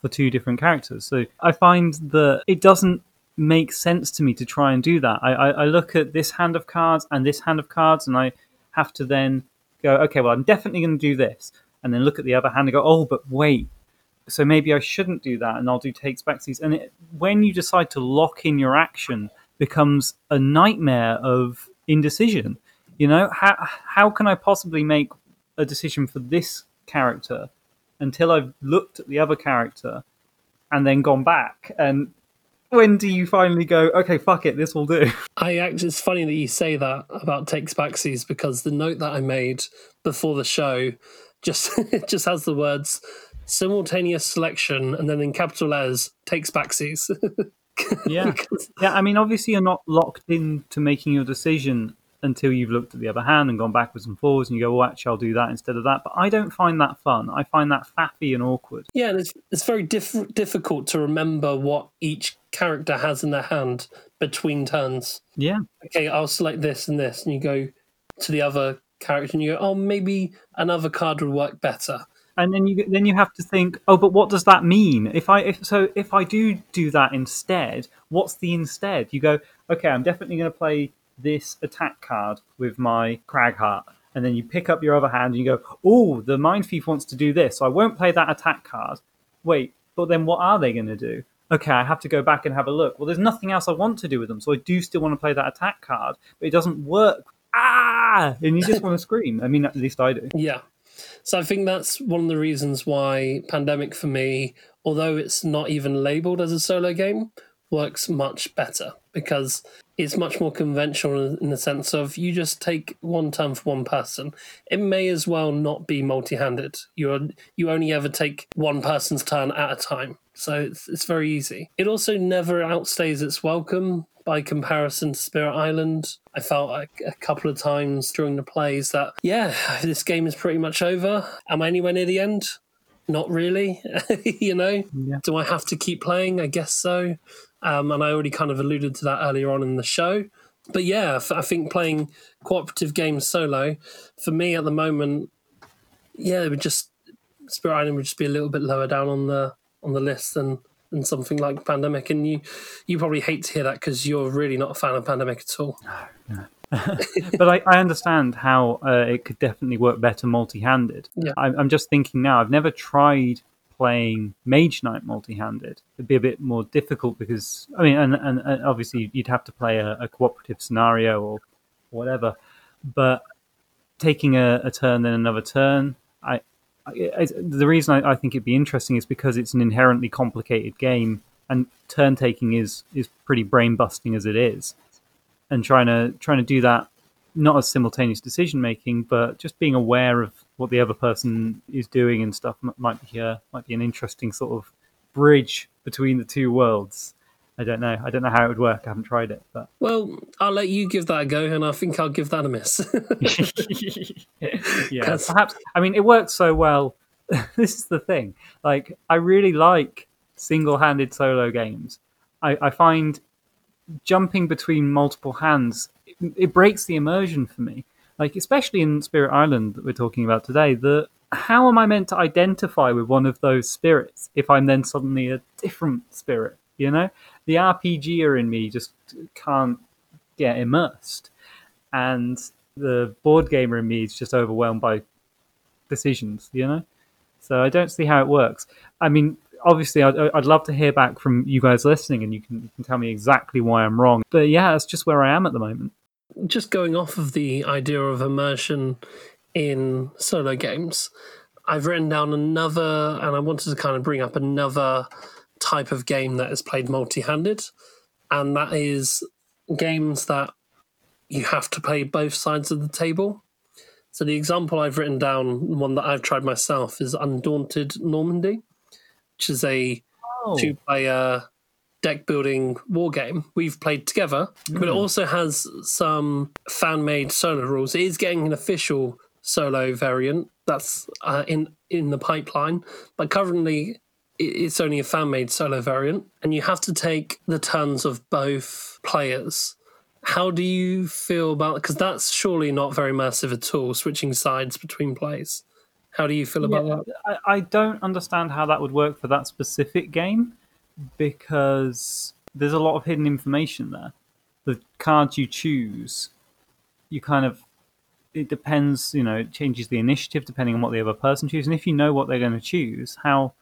for two different characters. So I find that it doesn't make sense to me to try and do that. I, I, I look at this hand of cards and this hand of cards, and I have to then go, okay, well, I'm definitely going to do this. And then look at the other hand and go, oh, but wait, so maybe I shouldn't do that, and I'll do takes backsies. And it, when you decide to lock in your action, becomes a nightmare of indecision. You know, how how can I possibly make a decision for this character until I've looked at the other character and then gone back? And when do you finally go, okay, fuck it, this will do? I actually, it's funny that you say that about takes backsies because the note that I made before the show just just has the words simultaneous selection, and then in capital letters takes backsies. yeah, yeah. I mean, obviously, you're not locked into making your decision until you've looked at the other hand and gone backwards and forwards, and you go, "Well, actually, I'll do that instead of that." But I don't find that fun. I find that faffy and awkward. Yeah, and it's it's very diff- difficult to remember what each character has in their hand between turns. Yeah. Okay, I'll select this and this, and you go to the other character, and you go, "Oh, maybe another card would work better." And then you then you have to think oh but what does that mean? If i if so if i do do that instead what's the instead? You go okay i'm definitely going to play this attack card with my cragheart and then you pick up your other hand and you go oh the mind thief wants to do this so i won't play that attack card. Wait but then what are they going to do? Okay i have to go back and have a look. Well there's nothing else i want to do with them so i do still want to play that attack card but it doesn't work. Ah! And you just want to scream. I mean at least i do. Yeah so I think that's one of the reasons why Pandemic for me, although it's not even labeled as a solo game, works much better because it's much more conventional in the sense of you just take one turn for one person. It may as well not be multi-handed. You you only ever take one person's turn at a time, so it's it's very easy. It also never outstays its welcome by comparison to Spirit Island. I felt like a couple of times during the plays that, yeah, this game is pretty much over. Am I anywhere near the end? Not really. you know, yeah. do I have to keep playing? I guess so. Um, and I already kind of alluded to that earlier on in the show. But yeah, I think playing cooperative games solo, for me at the moment, yeah, it would just Spirit Island would just be a little bit lower down on the on the list than than something like Pandemic. And you you probably hate to hear that because you're really not a fan of Pandemic at all. No, no. but I, I, understand how uh, it could definitely work better multi-handed. Yeah. I, I'm just thinking now. I've never tried playing Mage Knight multi-handed. It'd be a bit more difficult because I mean, and, and, and obviously you'd have to play a, a, cooperative scenario or whatever. But taking a, a turn then another turn, I the reason I, I, think it'd be interesting is because it's an inherently complicated game, and turn taking is is pretty brain busting as it is, and trying to trying to do that not as simultaneous decision making, but just being aware of what the other person is doing and stuff might be uh, might be an interesting sort of bridge between the two worlds. I don't know. I don't know how it would work. I haven't tried it, but well, I'll let you give that a go, and I think I'll give that a miss. yeah, perhaps. I mean, it works so well. this is the thing. Like, I really like single-handed solo games. I, I find jumping between multiple hands it, it breaks the immersion for me. Like, especially in Spirit Island that we're talking about today, the how am I meant to identify with one of those spirits if I'm then suddenly a different spirit? You know, the RPGer in me just can't get immersed, and the board gamer in me is just overwhelmed by decisions. You know, so I don't see how it works. I mean, obviously, I'd, I'd love to hear back from you guys listening, and you can, you can tell me exactly why I'm wrong. But yeah, that's just where I am at the moment. Just going off of the idea of immersion in solo games, I've written down another, and I wanted to kind of bring up another type of game that is played multi-handed, and that is games that you have to play both sides of the table. So the example I've written down, one that I've tried myself, is Undaunted Normandy, which is a two-player deck building war game we've played together, but it also has some fan-made solo rules. It is getting an official solo variant that's uh, in in the pipeline, but currently it's only a fan-made solo variant, and you have to take the turns of both players. How do you feel about because that's surely not very massive at all, switching sides between plays. How do you feel about Yeah, that? I, I don't understand how that would work for that specific game because there's a lot of hidden information there. The cards you choose, you kind of it depends. You know, it changes the initiative depending on what the other person chooses. And if you know what they're going to choose, how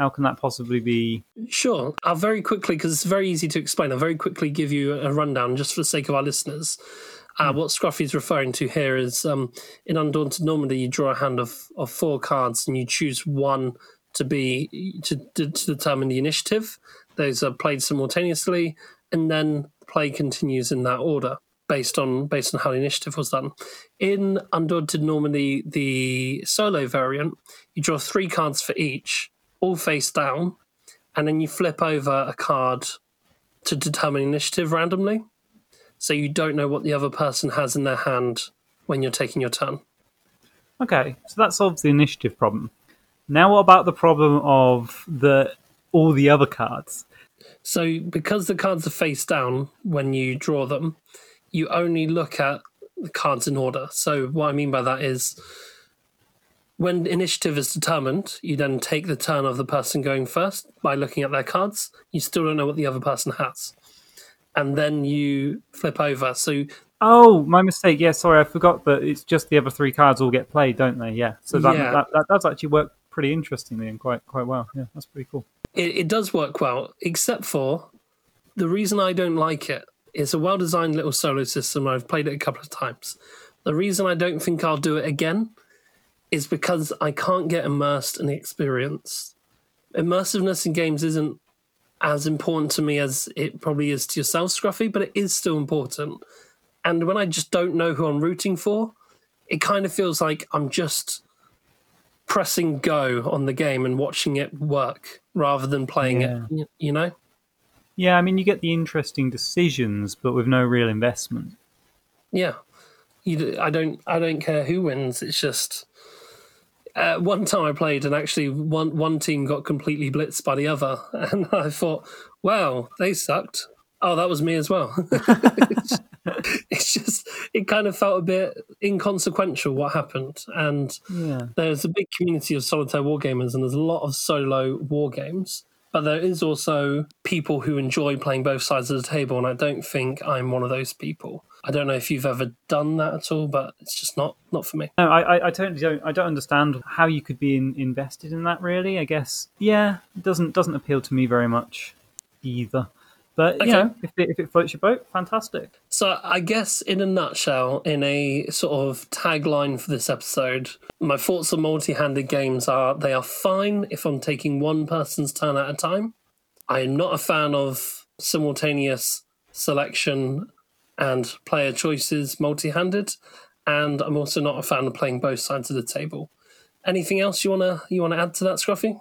how can that possibly be? Sure. I'll very quickly, because it's very easy to explain, I'll very quickly give you a rundown just for the sake of our listeners. Uh, what Scruffy's referring to here is um, in Undaunted Normandy, you draw a hand of, of four cards and you choose one to be to, to, to determine the initiative. Those are played simultaneously, and then play continues in that order based on based on how the initiative was done. In Undaunted Normandy, the solo variant, you draw three cards for each, all face down, and then you flip over a card to determine initiative randomly. So you don't know what the other person has in their hand when you're taking your turn. Okay, so that solves the initiative problem. Now, what about the problem of the all the other cards? So because the cards are face down when you draw them, you only look at the cards in order. So what I mean by that is when initiative is determined, you then take the turn of the person going first by looking at their cards. You still don't know what the other person has. And then you flip over. So Oh, my mistake. Yeah, sorry, I forgot that it's just the other three cards all get played, don't they? Yeah. So that Yeah. that, that does actually work pretty interestingly and quite quite well. Yeah, that's pretty cool. it, it does work well, except for the reason I don't like it. It's a well designed little solo system. I've played it a couple of times. The reason I don't think I'll do it again is because I can't get immersed in the experience. Immersiveness in games isn't as important to me as it probably is to yourself, Scruffy, but it is still important. And when I just don't know who I'm rooting for, it kind of feels like I'm just pressing go on the game and watching it work rather than playing Yeah. it. You know? Yeah, I mean, you get the interesting decisions, but with no real investment. Yeah. You, I don't. I don't care who wins. It's just. Uh, one time I played, and actually one one team got completely blitzed by the other, and I thought, "Wow, they sucked." Oh, that was me as well. it's just, it kind of felt a bit inconsequential what happened, and Yeah. there's a big community of solitaire wargamers and there's a lot of solo war games but there is also people who enjoy playing both sides of the table and i don't think i'm one of those people i don't know if you've ever done that at all but it's just not not for me No, I, I, I totally don't. I don't understand how you could be in, invested in that. Really, I guess. Yeah, it doesn't doesn't appeal to me very much either. But you know, if it, if it floats your boat, fantastic. so i guess in a nutshell in a sort of tagline for this episode my thoughts on multi-handed games are they are fine if i'm taking one person's turn at a time i am not a fan of simultaneous selection and player choices multi-handed and i'm also not a fan of playing both sides of the table anything else you want to you want to add to that scruffy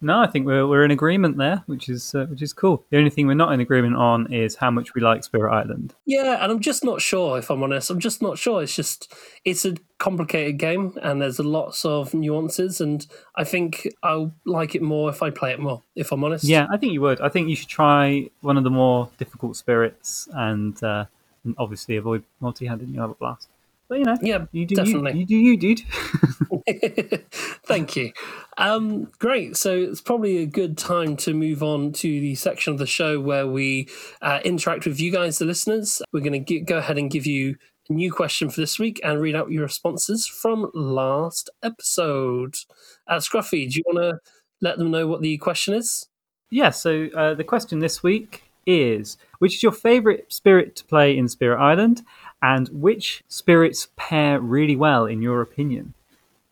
No, I think we're we're in agreement there, which is uh, which is cool. The only thing we're not in agreement on is how much we like Spirit Island. yeah and i'm just not sure if i'm honest i'm just not sure it's just it's a complicated game and there's lots of nuances and i think i'll like it more if i play it more if i'm honest Yeah, I think you would. I think you should try one of the more difficult spirits, and, uh, and obviously avoid multi-handed. and You'll have a blast. But you know, Yeah, you do definitely. you, you do you, dude. Thank you. Um, great. So it's probably a good time to move on to the section of the show where we uh, interact with you guys, the listeners. We're going to go ahead and give you a new question for this week and read out your responses from last episode. Uh, Scruffy, do you want to let them know what the question is? Yeah, so uh, the question this week is which is your favorite spirit to play in Spirit Island, and which spirits pair really well in your opinion?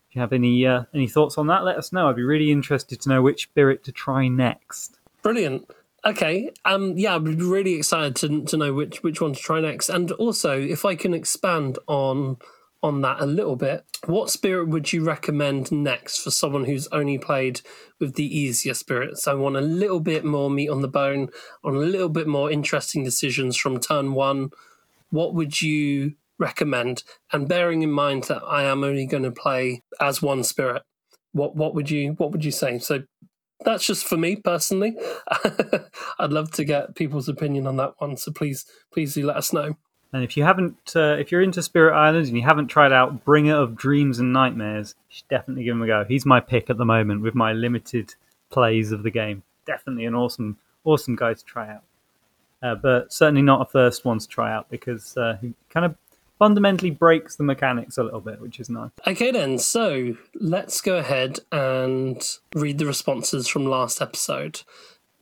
If you have any uh, any thoughts on that, let us know. I'd be really interested to know which spirit to try next. Brilliant. Okay. Um. Yeah, I'd be really excited to to know which which one to try next, and also if I can expand on on that a little bit. What spirit would you recommend next for someone who's only played with the easier spirits? I want a little bit more meat on the bone, on a little bit more interesting decisions from turn one. What would you recommend? And bearing in mind that I am only going to play as one spirit, what what would you what would you say? So that's just for me personally. I'd love to get people's opinion on that one. So please please do let us know. And if you haven't, uh, if you're into Spirit Island and you haven't tried out Bringer of Dreams and Nightmares, you should definitely give him a go. He's my pick at the moment with my limited plays of the game. Definitely an awesome, awesome guy to try out. Uh, but certainly not a first one to try out because uh, he kind of fundamentally breaks the mechanics a little bit, which is nice. Okay, then. So let's go ahead and read the responses from last episode.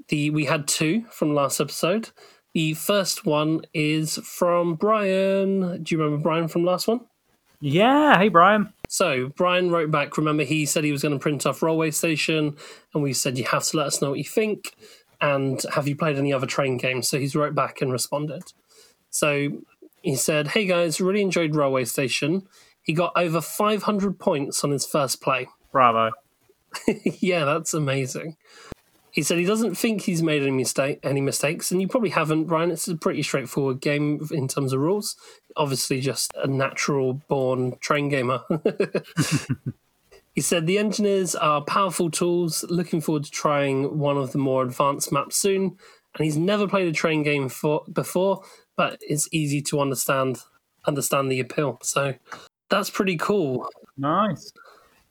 The we had two from last episode. The first one is from Brian. Do you remember Brian from last one? Yeah. Hey, Brian. So Brian wrote back. Remember, he said he was going to print off Railway Station, and we said you have to let us know what you think, and have you played any other train games? So he's wrote back and responded. So he said, "Hey guys, really enjoyed Railway Station. He got over 500 points on his first play. Bravo. yeah, that's amazing." He said he doesn't think he's made any mistake any mistakes, and you probably haven't, Brian. It's a pretty straightforward game in terms of rules. Obviously, just a natural born train gamer. he said the engineers are powerful tools. Looking forward to trying one of the more advanced maps soon. And he's never played a train game for, before, but it's easy to understand understand the appeal. So that's pretty cool. Nice.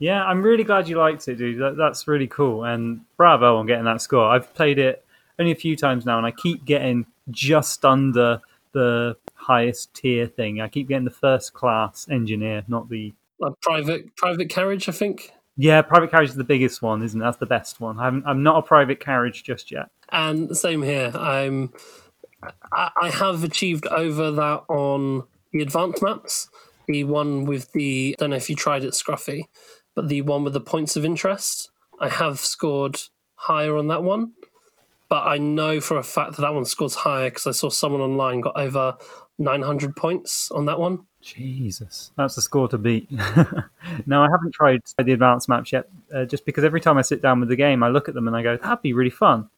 Yeah, I'm really glad you liked it, dude. That, that's really cool. And bravo on getting that score. I've played it only a few times now, and I keep getting just under the highest tier thing. I keep getting the first class engineer, not the like private private carriage. I think. Yeah, private carriage is the biggest one, isn't it? That's the best one. I'm I'm not a private carriage just yet. And same here. I'm I have achieved over that on the advanced maps. The one with the, I don't know if you tried it, Scruffy, but the one with the points of interest. I have scored higher on that one, but I know for a fact that that one scores higher because I saw someone online got over 900 points on that one. Jesus, that's a score to beat. no, I haven't tried the advanced maps yet, uh, just because every time I sit down with the game, I look at them and I go, that'd be really fun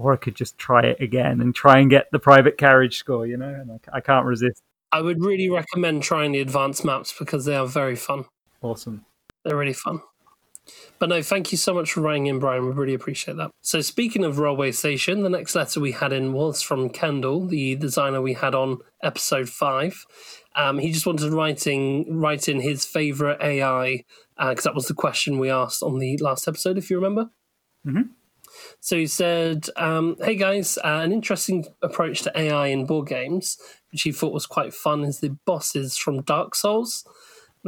or I could just try it again and try and get the private carriage score, you know, and I, I can't resist. I would really recommend trying the advanced maps because they are very fun. Awesome. They're really fun. But no, thank you so much for writing in, Brian. We really appreciate that. So, speaking of Railway Station, the next letter we had in was from Kendall, the designer we had on episode five. Um, he just wanted writing write in his favorite AI because uh, that was the question we asked on the last episode, if you remember. Mm-hmm. So he said, um, "Hey guys, uh, an interesting approach to AI in board games, which he thought was quite fun, is the bosses from Dark Souls."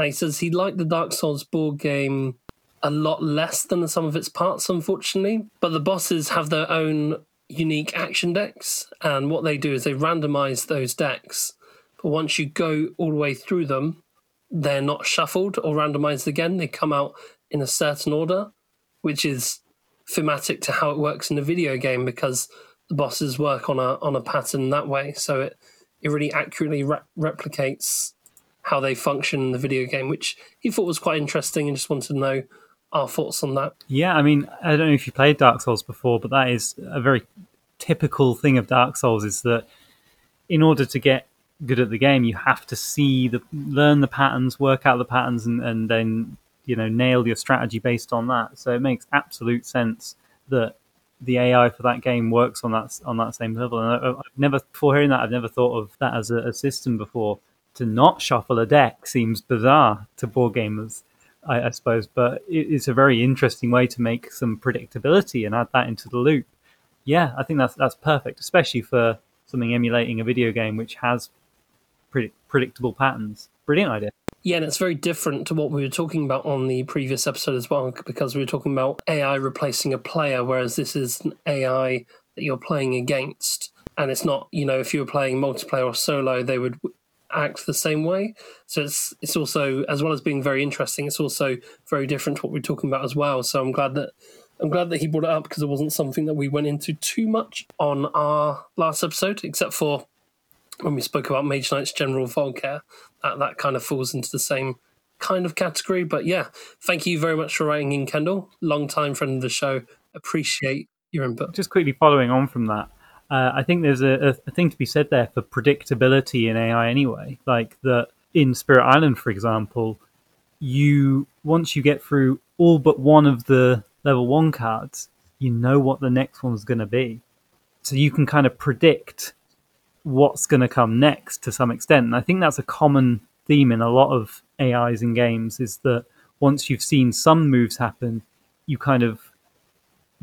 He says he liked the Dark Souls board game a lot less than the sum of its parts, unfortunately. But the bosses have their own unique action decks, and what they do is they randomize those decks. But once you go all the way through them, they're not shuffled or randomized again. They come out in a certain order, which is thematic to how it works in a video game because the bosses work on a on a pattern that way. So it it really accurately re- replicates how they function in the video game, which he thought was quite interesting, and just wanted to know our thoughts on that. Yeah, I mean, I don't know if you played Dark Souls before, but that is a very typical thing of Dark Souls is that in order to get good at the game, you have to see the learn the patterns, work out the patterns, and, and then you know nail your strategy based on that. So it makes absolute sense that the AI for that game works on that on that same level. And I, have never before hearing that, I've never thought of that as a, a, system before. To not shuffle a deck seems bizarre to board gamers, I, I suppose, but it, it's a very interesting way to make some predictability and add that into the loop. Yeah, I think that's that's perfect, especially for something emulating a video game which has predict, predictable patterns. Brilliant idea. Yeah, and it's very different to what we were talking about on the previous episode as well, because we were talking about AI replacing a player, whereas this is an AI that you're playing against. And it's not, you know, if you were playing multiplayer or solo, they would act the same way. So it's it's also, as well as being very interesting, it's also very different to what we're talking about as well. So I'm glad that I'm glad that he brought it up because it wasn't something that we went into too much on our last episode, except for when we spoke about Mage Knight's general Volkare, that, that kind of falls into the same kind of category. But yeah, thank you very much for writing in, Kendall. Long time friend of the show. Appreciate your input. Just quickly following on from that, uh, I think there's a, a, thing to be said there for predictability in AI anyway. Like that in Spirit Island, for example, you once you get through all but one of the level one cards, you know what the next one's going to be. So you can kind of predict what's going to come next to some extent. And I think that's a common theme in a lot of AIs in games is that once you've seen some moves happen, you kind of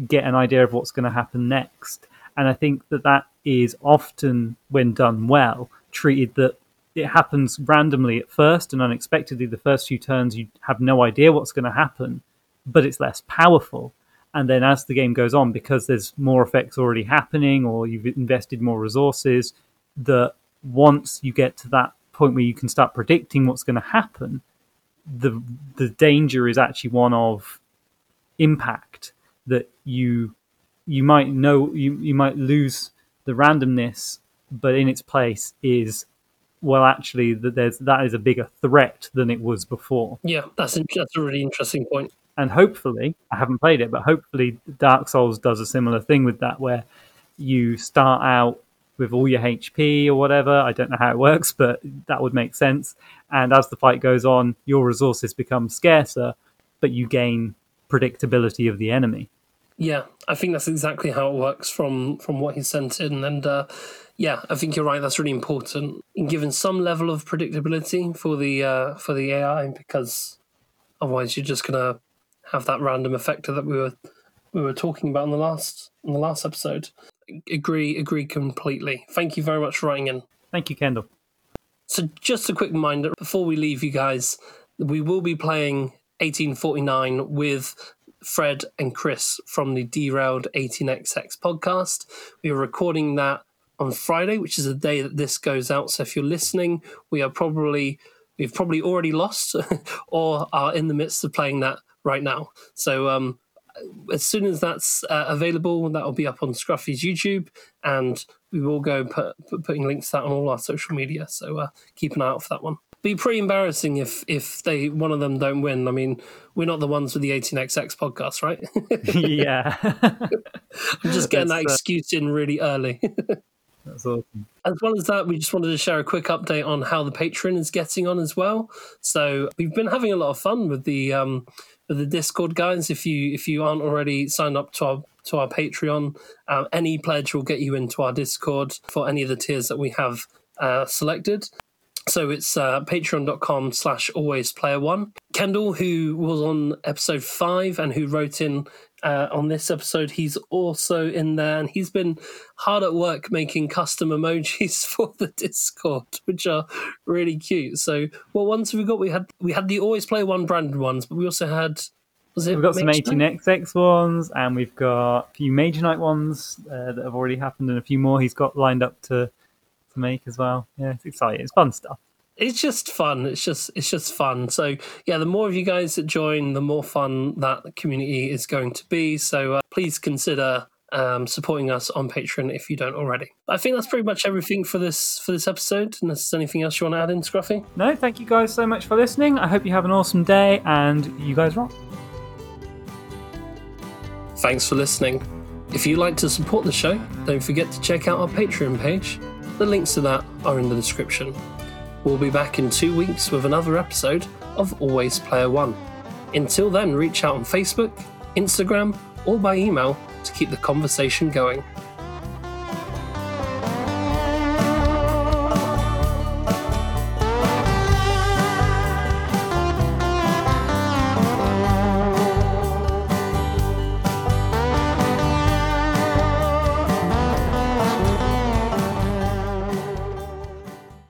get an idea of what's going to happen next. And I think that that is often, when done well, treated that it happens randomly at first and unexpectedly. The first few turns, you have no idea what's going to happen, but it's less powerful. And then as the game goes on, because there's more effects already happening or you've invested more resources, that once you get to that point where you can start predicting what's going to happen, the the danger is actually one of impact that you you might know you, you might lose the randomness, but in its place is well actually that there's that is a bigger threat than it was before. Yeah, that's that's a really interesting point. And hopefully, I haven't played it, but hopefully Dark Souls does a similar thing with that where you start out with all your HP or whatever. I don't know how it works, but that would make sense. And as the fight goes on, your resources become scarcer, but you gain predictability of the enemy. Yeah, I think that's exactly how it works from from what he sent in, and uh, yeah, I think you're right. That's really important in giving some level of predictability for the uh, for the AI because otherwise you're just gonna have that random effect that we were we were talking about in the last in the last episode agree agree completely. Thank you very much for writing in. Thank you, Kendall. So just a quick reminder before we leave you guys, we will be playing 1849 with Fred and Chris from the Derailed 18xx podcast. We are recording that on Friday, which is the day that this goes out. So if you're listening, we are probably we've probably already lost or are in the midst of playing that right now. So um, as soon as that's uh, available, that will be up on Scruffy's YouTube, and we will go put, put, putting links to that on all our social media. So uh, keep an eye out for that one. Be pretty embarrassing if if they one of them don't win. I mean, we're not the ones with the 18xx podcast, right? yeah, I'm just getting That's, that uh, excuse in really early. That's awesome. As well as that, we just wanted to share a quick update on how the Patreon is getting on as well. So we've been having a lot of fun with the um, the Discord guys. If you if you aren't already signed up to our to our Patreon, uh, any pledge will get you into our Discord for any of the tiers that we have uh, selected. So it's uh, patreon.com slash always player one. Kendall, who was on episode five and who wrote in uh, on this episode, he's also in there and he's been hard at work making custom emojis for the Discord, which are really cute. So what ones have we got? We had we had the always player one branded ones, but we also had we've got some 18xx ones and we've got a few Mage Knight ones uh, that have already happened and a few more he's got lined up to to make as well. Yeah, it's exciting. It's fun stuff. It's just fun. It's just it's just fun. So yeah, the more of you guys that join, the more fun that community is going to be. So uh, please consider um, supporting us on Patreon if you don't already. I think that's pretty much everything for this for this episode. Unless there's anything else you want to add in, Scruffy? No, thank you guys so much for listening. I hope you have an awesome day and you guys rock. Thanks for listening. If you'd like to support the show, don't forget to check out our Patreon page. The links to that are in the description. We'll be back in two weeks with another episode of Always Player One. Until then, reach out on Facebook, Instagram, or by email to keep the conversation going.